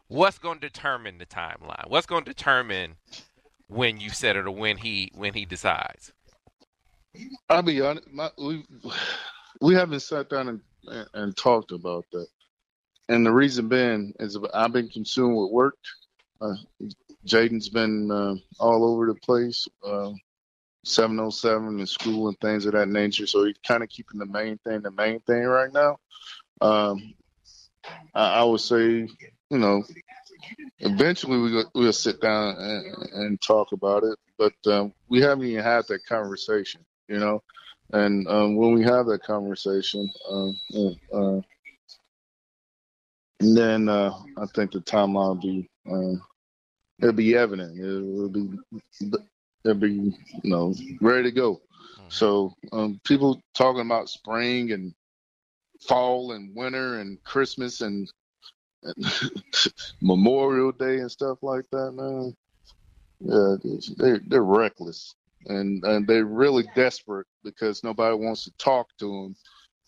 What's going to determine the timeline? What's going to determine when you set it or when he when he decides? I'll be honest. My, we we haven't sat down and, and, and talked about that, and the reason being is I've been consumed with work. Uh, Jadyn's been uh, all over the place, uh, 707 and school and things of that nature. So he's kind of keeping the main thing the main thing right now. Um, I, I, would say, you know, eventually we, we'll sit down and, and talk about it, but um, we haven't even had that conversation, you know. And um, when we have that conversation, um, uh, then uh, I think the timeline will be um, it'll be evident. It'll be it'll be you know ready to go. Mm-hmm. So um, people talking about spring and fall and winter and Christmas and, and Memorial Day and stuff like that, man. Yeah, they're they're reckless and and they're really desperate because nobody wants to talk to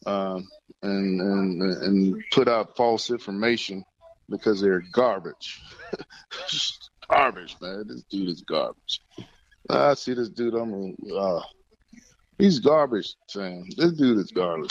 them um, and and and put out false information because they're garbage. garbage, man. This dude is garbage. I see this dude. I'm uh, He's garbage, Sam. This dude is garbage.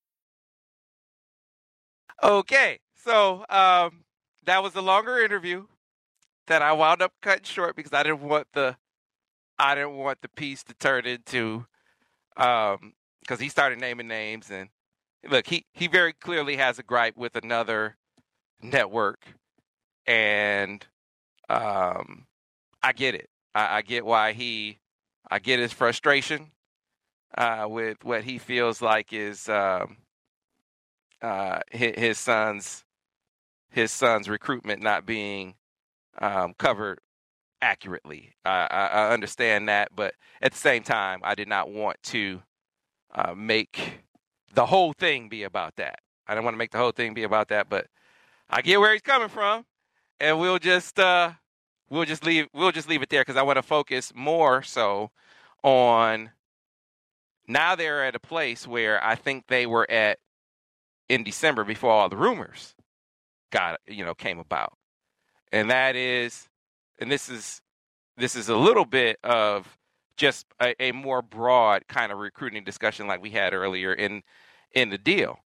Okay, so um, that was a longer interview that I wound up cutting short because I didn't want the I didn't want the piece to turn into um because he started naming names and look he he very clearly has a gripe with another network and um I get it. I, I get why he I get his frustration uh with what he feels like is um uh, his, son's his son's recruitment not being um, covered accurately. I, I, I, understand that, but at the same time, I did not want to uh, make the whole thing be about that. I don't want to make the whole thing be about that, but I get where he's coming from, and we'll just uh, we'll just leave we'll just leave it there because I want to focus more so on now they're at a place where I think they were at in December before all the rumors got you know came about, and that is, and this is this is a little bit of just a, a more broad kind of recruiting discussion like we had earlier in in the deal.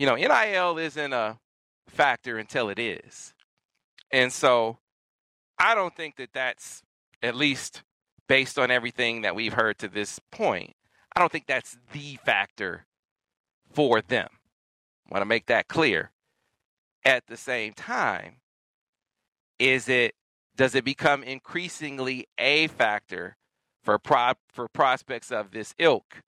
You know, NIL isn't a factor until it is, and so I don't think that that's at least based on everything that we've heard to this point. I don't think that's the factor for them want to make that clear. At the same time, is it does it become increasingly a factor for pro, for prospects of this ilk?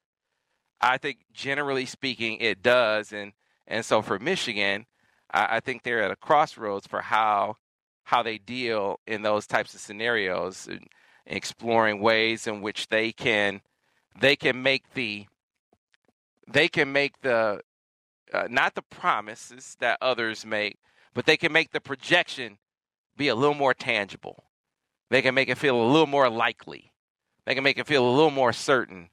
I think generally speaking, it does, and and so for Michigan, I, I think they're at a crossroads for how how they deal in those types of scenarios, exploring ways in which they can they can make the they can make the uh, not the promises that others make, but they can make the projection be a little more tangible. They can make it feel a little more likely. They can make it feel a little more certain.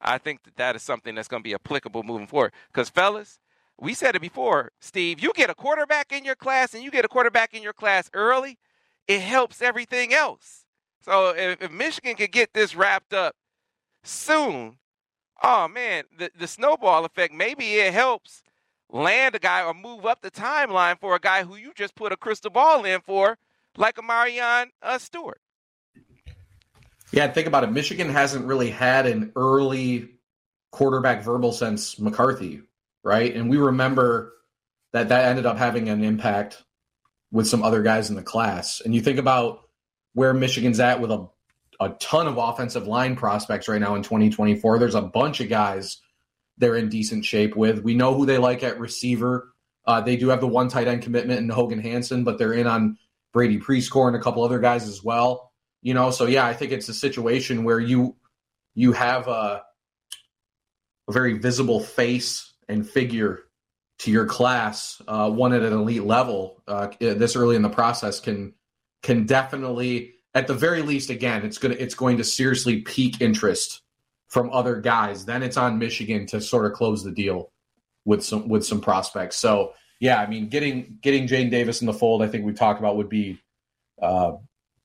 I think that that is something that's going to be applicable moving forward. Because, fellas, we said it before, Steve, you get a quarterback in your class and you get a quarterback in your class early, it helps everything else. So if, if Michigan could get this wrapped up soon, oh man, the, the snowball effect, maybe it helps land a guy or move up the timeline for a guy who you just put a crystal ball in for, like a Marion uh, Stewart. Yeah, think about it. Michigan hasn't really had an early quarterback verbal since McCarthy, right? And we remember that that ended up having an impact with some other guys in the class. And you think about where Michigan's at with a a ton of offensive line prospects right now in 2024. There's a bunch of guys they're in decent shape with. We know who they like at receiver. Uh, they do have the one tight end commitment in Hogan Hansen, but they're in on Brady Prieskorn and a couple other guys as well. You know, so yeah, I think it's a situation where you you have a, a very visible face and figure to your class, uh, one at an elite level uh, this early in the process can can definitely, at the very least, again, it's gonna it's going to seriously pique interest from other guys, then it's on Michigan to sort of close the deal with some with some prospects. So yeah, I mean, getting getting Jadyn Davis in the fold, I think we talked about would be uh,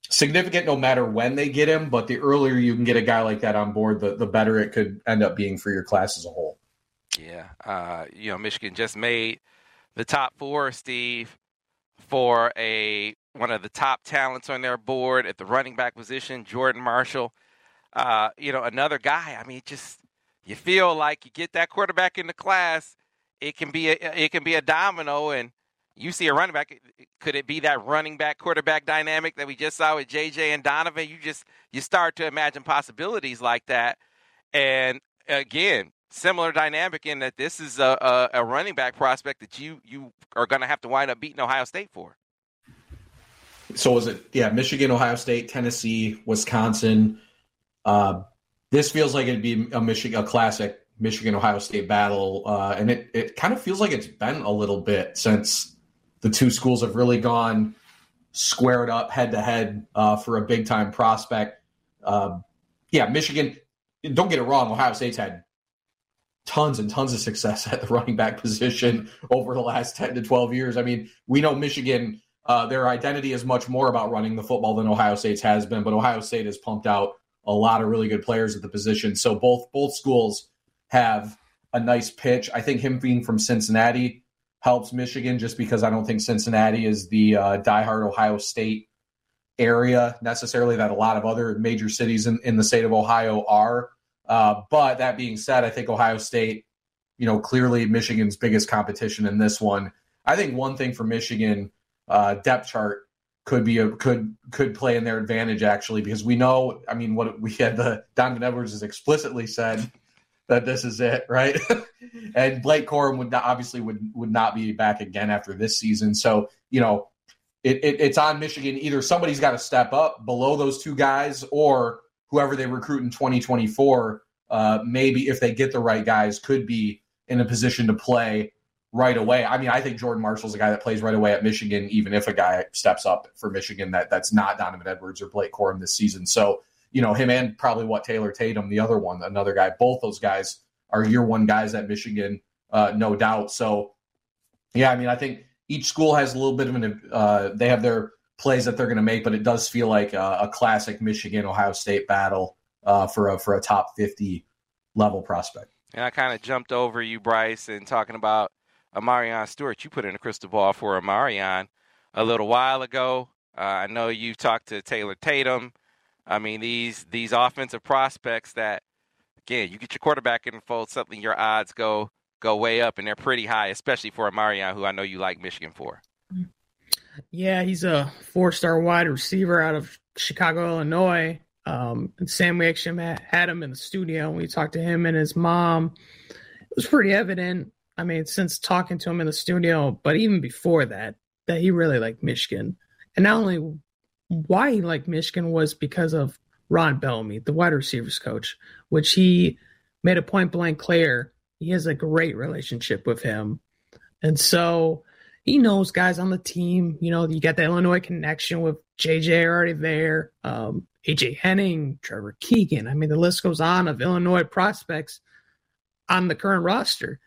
significant no matter when they get him. But the earlier you can get a guy like that on board, the the better it could end up being for your class as a whole. Yeah, uh, you know, Michigan just made the top four, Steve, for a one of the top talents on their board at the running back position, Jordan Marshall uh, you know, another guy. I mean, just you feel like you get that quarterback in the class, it can be a, it can be a domino, and you see a running back. Could it be that running back quarterback dynamic that we just saw with JJ and Donovan? You just you start to imagine possibilities like that, and again, similar dynamic in that this is a, a, a running back prospect that you you are going to have to wind up beating Ohio State for. So was it yeah Michigan, Ohio State, Tennessee, Wisconsin. Uh, this feels like it'd be a Michigan, a classic Michigan Ohio State battle, uh, and it it kind of feels like it's been a little bit since the two schools have really gone squared up head to head for a big time prospect. Uh, yeah, Michigan. Don't get it wrong. Ohio State's had tons and tons of success at the running back position over the last 10 to 12 years. I mean, we know Michigan, uh, their identity is much more about running the football than Ohio State's has been, but Ohio State has pumped out a lot of really good players at the position. So both both schools have a nice pitch. I think him being from Cincinnati helps Michigan just because I don't think Cincinnati is the uh, diehard Ohio State area necessarily that a lot of other major cities in, in the state of Ohio are. Uh, but that being said, I think Ohio State, you know, clearly Michigan's biggest competition in this one. I think one thing for Michigan uh, depth chart could be a could could play in their advantage actually because we know. I mean, what we had the Donovan Edwards has explicitly said that this is it, right? and Blake Corum would not, obviously would would not be back again after this season. So you know, it, it, it's on Michigan. Either somebody's got to step up below those two guys, or whoever they recruit in 2024, uh, maybe if they get the right guys, could be in a position to play right away. I mean, I think Jordan Marshall's a guy that plays right away at Michigan, even if a guy steps up for Michigan that that's not Donovan Edwards or Blake Corum this season. So, you know, him and probably what Taylor Tatum, the other one, another guy, both those guys are year one guys at Michigan, uh, no doubt. So, yeah, I mean, I think each school has a little bit of an, uh, they have their plays that they're going to make, but it does feel like a, a classic Michigan Ohio State battle uh, for a for a top fifty level prospect. And I kind of jumped over you, Brice, and talking about Amarion Stewart. You put in a crystal ball for Amarion a little while ago. Uh, I know you talked to Taylor Tatum. I mean these these offensive prospects that again you get your quarterback in the fold, something your odds go go way up, and they're pretty high, especially for Amarion, who I know you like Michigan for. Yeah, he's a four star wide receiver out of Chicago, Illinois. Um, and Sam, we actually had him in the studio and we talked to him and his mom. It was pretty evident. I mean, since talking to him in the studio, but even before that, that he really liked Michigan. And not only why he liked Michigan was because of Ron Bellamy, the wide receivers coach, which he made a point blank clear. He has a great relationship with him. And so he knows guys on the team. You know, you got the Illinois connection with JJ already there, um, AJ Henning, Trevor Keegan. I mean, the list goes on of Illinois prospects on the current roster.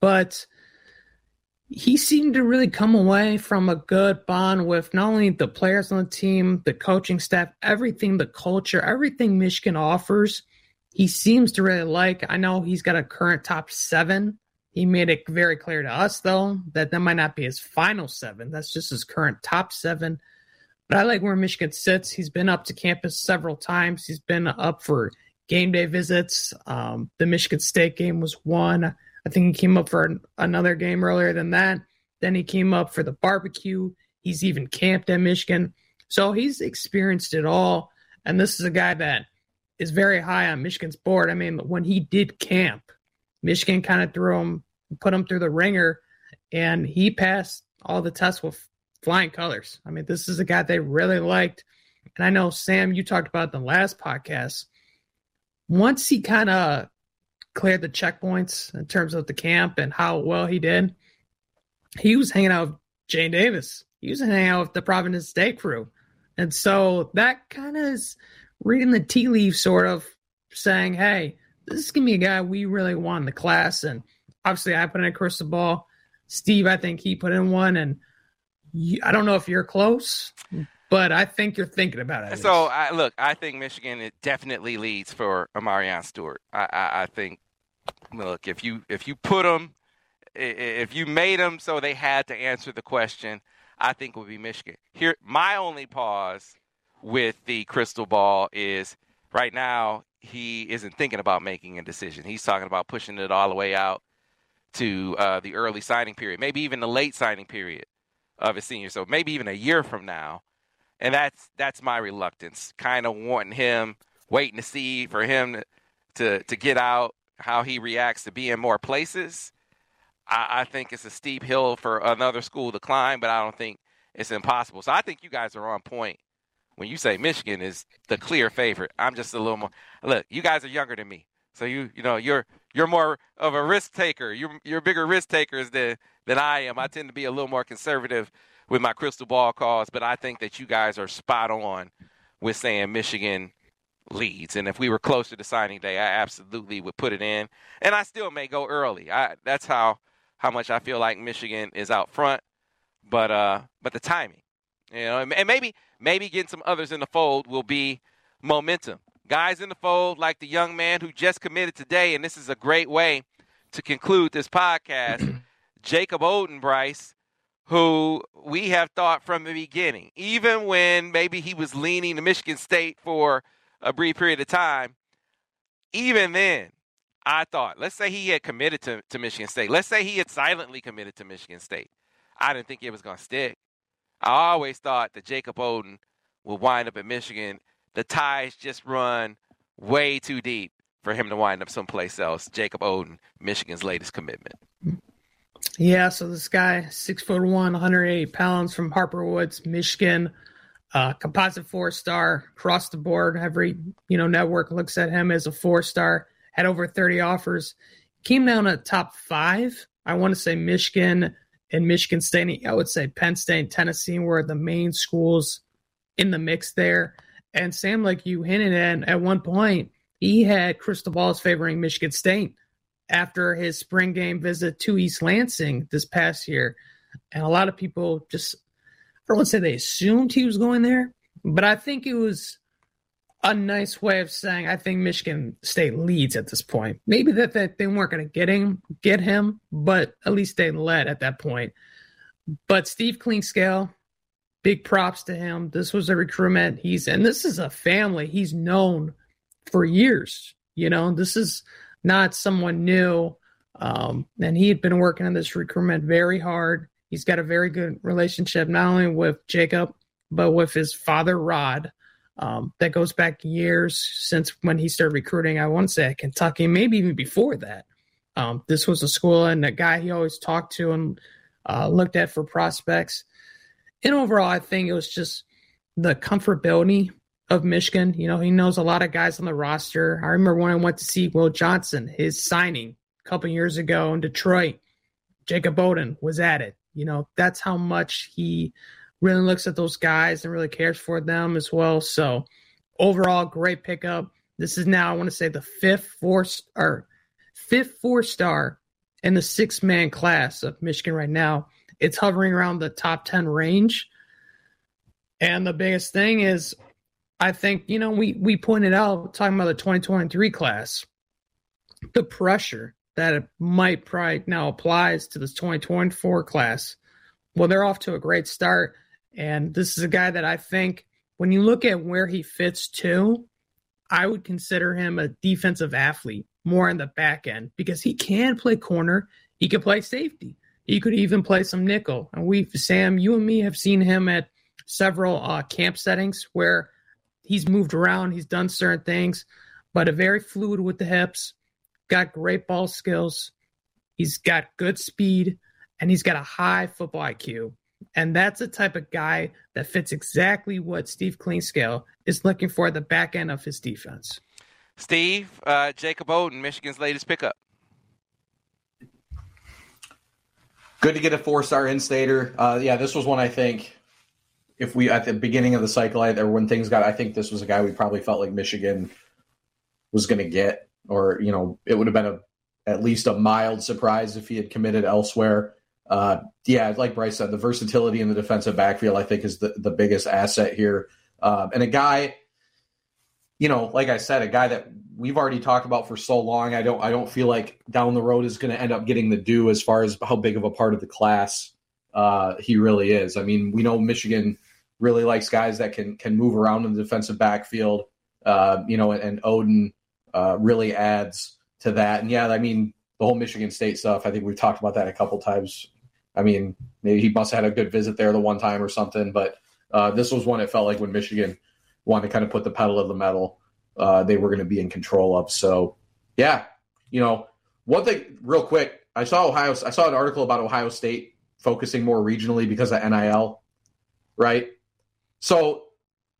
But he seemed to really come away from a good bond with not only the players on the team, the coaching staff, everything, the culture, everything Michigan offers. He seems to really like. I know he's got a current top seven he made it very clear to us, though, that that might not be his final seven. That's just his current top seven. But I like where Michigan sits. He's been up to campus several times. He's been up for game day visits. Um, the Michigan State game was one. I think he came up for an, another game earlier than that. Then he came up for the barbecue. He's even camped at Michigan. So he's experienced it all. And this is a guy that is very high on Michigan's board. I mean, when he did camp, Michigan kind of threw him, put him through the ringer, and he passed all the tests with flying colors. I mean, this is a guy they really liked. And I know, Sam, you talked about in the last podcast. Once he kind of cleared the checkpoints in terms of the camp and how well he did, he was hanging out with Jadyn Davis. He was hanging out with the Providence State crew. And so that kind of is reading the tea leaves, sort of saying, hey, this is gonna be a guy we really want in the class. And obviously, I put in a crystal ball. Steve, I think he put in one, and you, I don't know if you're close, but I think you're thinking about it. So, I, look, I think Michigan it definitely leads for Amarion Stewart. I, I, I think, look, if you if you put them, if you made them so they had to answer the question, I think would be Michigan. Here, my only pause with the crystal ball is right now he isn't thinking about making a decision. He's talking about pushing it all the way out to uh, the early signing period, maybe even the late signing period of his senior. So maybe even a year from now. And that's that's my reluctance, kind of wanting him, waiting to see for him to to get out, how he reacts to being more places. I, I think it's a steep hill for another school to climb, but I don't think it's impossible. So I think you guys are on point when you say Michigan is the clear favorite, I'm just a little more. Look, you guys are younger than me, so you you know you're you're more of a risk taker. You're you're bigger risk takers than than I am. I tend to be a little more conservative with my crystal ball calls, but I think that you guys are spot on with saying Michigan leads. And if we were closer to signing day, I absolutely would put it in. And I still may go early. I that's how how much I feel like Michigan is out front. But uh but the timing. You know, and maybe maybe getting some others in the fold will be momentum. Guys in the fold like the young man who just committed today, and this is a great way to conclude this podcast. Jacob Oden, Brice, who we have thought from the beginning, even when maybe he was leaning to Michigan State for a brief period of time, even then, I thought, let's say he had committed to, to Michigan State. Let's say he had silently committed to Michigan State. I didn't think it was going to stick. I always thought that Jacob Oden would wind up at Michigan. The ties just run way too deep for him to wind up someplace else. Jacob Oden, Michigan's latest commitment. Yeah, so this guy, six foot one, 108 pounds from Harper Woods, Michigan, uh, composite four star across the board. Every you know network looks at him as a four star. Had over 30 offers. Came down at top five. I want to say Michigan and Michigan State. I would say Penn State, Tennessee were the main schools in the mix there. And Sam, like you hinted at, at one point, he had crystal balls favoring Michigan State after his spring game visit to East Lansing this past year. And a lot of people just, don't want to say they assumed he was going there, but I think it was a nice way of saying I think Michigan State leads at this point. Maybe that, they weren't going to get him, get him, but at least they led at that point. But Steve Clinkscale, big props to him. This was a recruitment. He's and this is a family he's known for years. You know, this is not someone new. Um, and he had been working on this recruitment very hard. He's got a very good relationship, not only with Jacob, but with his father, Rod. Um, that goes back years since when he started recruiting. I want to say at Kentucky, maybe even before that. Um, this was a school and a guy he always talked to and uh, looked at for prospects. And overall, I think it was just the comfortability of Michigan. You know, he knows a lot of guys on the roster. I remember when I went to see Will Johnson, his signing a couple years ago in Detroit. Jacob Oden was at it. You know, that's how much he really looks at those guys and really cares for them as well. So overall, great pickup. This is now I want to say the fifth four or fifth four star in the six man class of Michigan right now. It's hovering around the top ten range. And the biggest thing is I think, you know, we we pointed out talking about the 2023 class, the pressure that might probably now applies to this 2024 class. Well, they're off to a great start. And this is a guy that I think when you look at where he fits to, I would consider him a defensive athlete more on the back end because he can play corner. He can play safety. He could even play some nickel. And we, Sam, you and me have seen him at several uh, camp settings where he's moved around, he's done certain things, but a very fluid with the hips, got great ball skills, he's got good speed, and he's got a high football IQ. And that's the type of guy that fits exactly what Steve Clinkscale is looking for at the back end of his defense. Steve, uh, Jacob Oden, Michigan's latest pickup. Good to get a four-star in-stater. Uh, yeah, this was one I think. If we at the beginning of the cycle, I, when things got, I think this was a guy we probably felt like Michigan was going to get, or you know, it would have been a at least a mild surprise if he had committed elsewhere uh, yeah, like Brice said, the versatility in the defensive backfield, I think, is the, the biggest asset here. Um, and a guy, you know, like I said, a guy that we've already talked about for so long. I don't, I don't feel like down the road is going to end up getting the due as far as how big of a part of the class uh, he really is. I mean, we know Michigan really likes guys that can can move around in the defensive backfield. Uh, you know, and, and Oden uh, really adds to that. And yeah, I mean, the whole Michigan State stuff. I think we've talked about that a couple times I mean, maybe he must have had a good visit there the one time or something. But uh, this was one it felt like when Michigan wanted to kind of put the pedal to the metal, uh, they were going to be in control of. So, yeah, you know, one thing real quick, I saw Ohio. I saw an article about Ohio State focusing more regionally because of NIL, right? So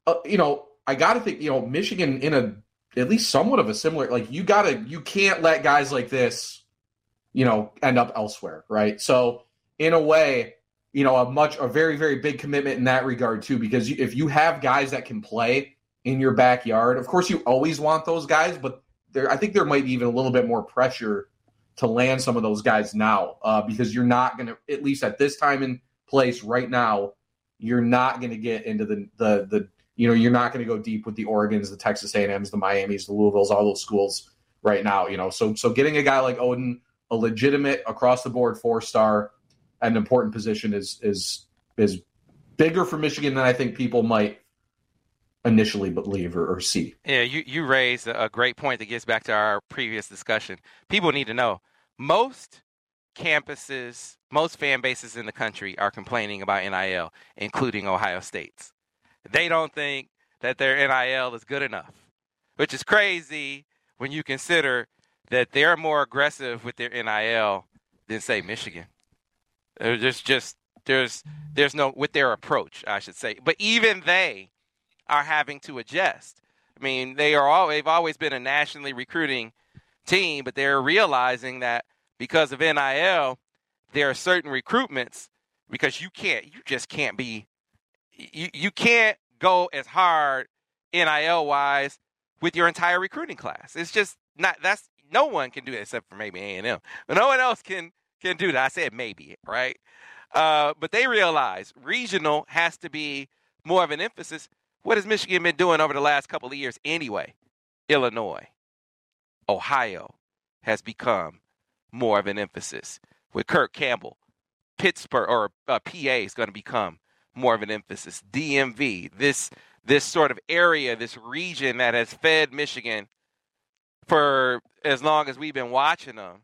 uh, you know, I got to think, you know, Michigan in a at least somewhat of a similar like you got to you can't let guys like this, you know, end up elsewhere, right? So in a way, you know, a much a very very big commitment in that regard too because if you have guys that can play in your backyard, of course you always want those guys, but there I think there might be even a little bit more pressure to land some of those guys now uh, because you're not going to at least at this time and place right now you're not going to get into the the the you know, you're not going to go deep with the Oregons, the Texas A&Ms, the Miamis, the Louisvilles, all those schools right now. You know, so so getting a guy like Oden, a legitimate across the board four star, an important position is is is bigger for Michigan than I think people might initially believe or, or see. Yeah, you you raised a great point that gets back to our previous discussion. People need to know most campuses, most fan bases in the country are complaining about NIL, including Ohio State's. They don't think that their NIL is good enough, which is crazy when you consider that they're more aggressive with their NIL than say Michigan. Uh, there's just there's there's no with their approach, I should say. But even they are having to adjust. I mean, they are all they've always been a nationally recruiting team, but they're realizing that because of NIL, there are certain recruitments because you can't you just can't be you, you can't go as hard NIL wise with your entire recruiting class. It's just not that's no one can do it except for maybe A and M, no one else can can do that. I said maybe, right? Uh, but they realize regional has to be more of an emphasis. What has Michigan been doing over the last couple of years anyway? Illinois, Ohio has become more of an emphasis with Kirk Campbell. Pittsburgh or uh, PA is going to become more of an emphasis. DMV, this this sort of area, this region that has fed Michigan for as long as we've been watching them,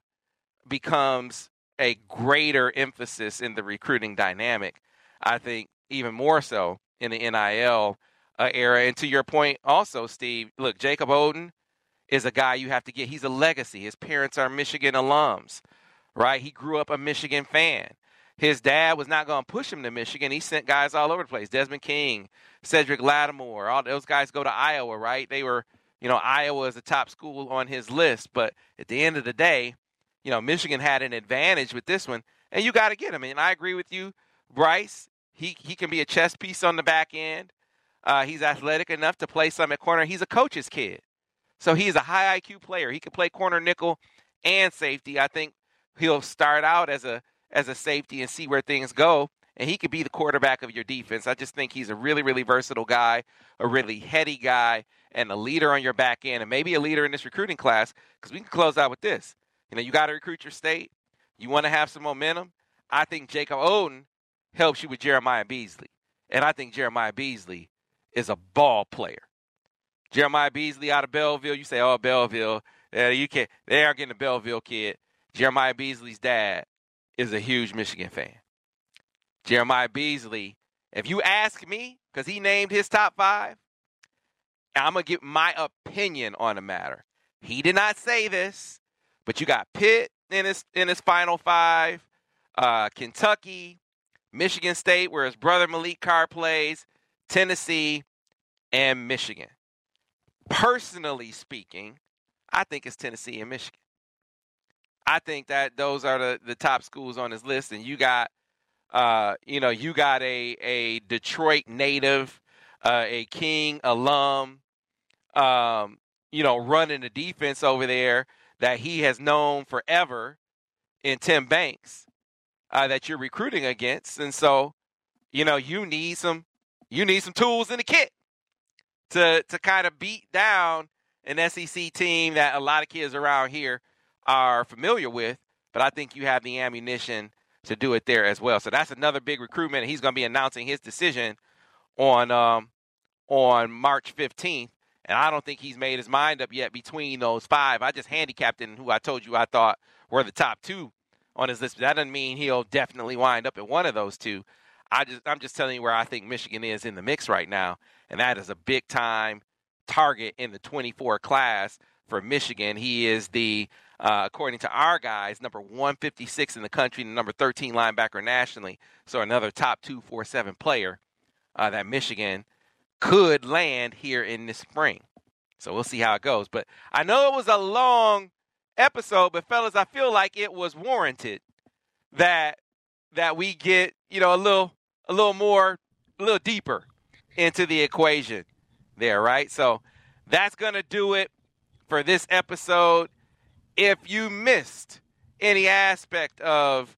becomes a greater emphasis in the recruiting dynamic. I think even more so in the NIL uh, era. And to your point, also, Steve, look, Jacob Oden is a guy you have to get. He's a legacy. His parents are Michigan alums, right? He grew up a Michigan fan his dad was not going to push him to Michigan. He sent guys all over the place. Desmond King, Cedric Lattimore, all those guys go to Iowa, right? They were, you know, Iowa is the top school on his list. But at the end of the day, you know, Michigan had an advantage with this one, and you got to get him. And I agree with you, Brice. He he can be a chess piece on the back end. Uh, he's athletic enough to play some at corner. He's a coach's kid, so he's a high IQ player. He can play corner, nickel, and safety. I think he'll start out as a as a safety and see where things go. And he could be the quarterback of your defense. I just think he's a really, really versatile guy, a really heady guy, and a leader on your back end, and maybe a leader in this recruiting class. Because we can close out with this. You know, you got to recruit your state. You want to have some momentum. I think Jacob Oden helps you with Jeremiah Beasley, and I think Jeremiah Beasley is a ball player. Jeremiah Beasley out of Belleville. You say, oh, Belleville. Yeah, you can't. They are getting a Belleville kid. Jeremiah Beasley's dad is a huge Michigan fan. Jeremiah Beasley, if you ask me, because he named his top five, I'm going to give my opinion on the matter. He did not say this, but you got Pitt in his in his final five, uh, Kentucky, Michigan State, where his brother Malik Carr plays, Tennessee, and Michigan. Personally speaking, I think it's Tennessee and Michigan. I think that those are the, the top schools on his list, and you got, uh, you know, you got a a Detroit native, uh, a King alum, um, you know, running the defense over there that he has known forever in Tim Banks uh, that you're recruiting against, and so, you know, you need some you need some tools in the kit to to kind of beat down an SEC team that a lot of kids around here are familiar with, but I think you have the ammunition to do it there as well. So that's another big recruitment. He's going to be announcing his decision on um, on March 15th, and I don't think he's made his mind up yet between those five. I just handicapped in who I told you I thought were the top two on his list. That doesn't mean he'll definitely wind up at one of those two. I just I'm just telling you where I think Michigan is in the mix right now, and that is a big time target in the 24 class for Michigan. He is the uh, according to our guys, number 156 in the country and number 13 linebacker nationally. So another top 247 player uh, that Michigan could land here in the spring. So we'll see how it goes. But I know it was a long episode, but fellas, I feel like it was warranted that that we get, you know, a little a little more a little deeper into the equation there, right? So that's going to do it for this episode. If you missed any aspect of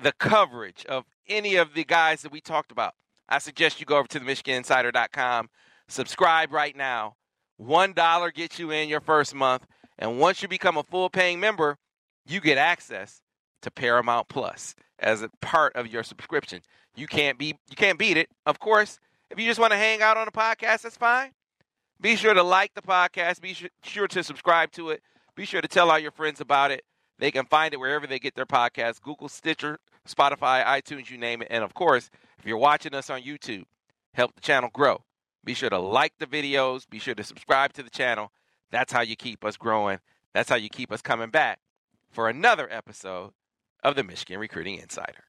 the coverage of any of the guys that we talked about, I suggest you go over to the MichiganInsider.com, subscribe right now. $1 gets you in your first month. And once you become a full paying member, you get access to Paramount Plus as a part of your subscription. You can't be you can't beat it. Of course, if you just want to hang out on the podcast, that's fine. Be sure to like the podcast. Be sure to subscribe to it. Be sure to tell all your friends about it. They can find it wherever they get their podcasts Google, Stitcher, Spotify, iTunes, you name it. And of course, if you're watching us on YouTube, help the channel grow. Be sure to like the videos. Be sure to subscribe to the channel. That's how you keep us growing. That's how you keep us coming back for another episode of the Michigan Recruiting Insider.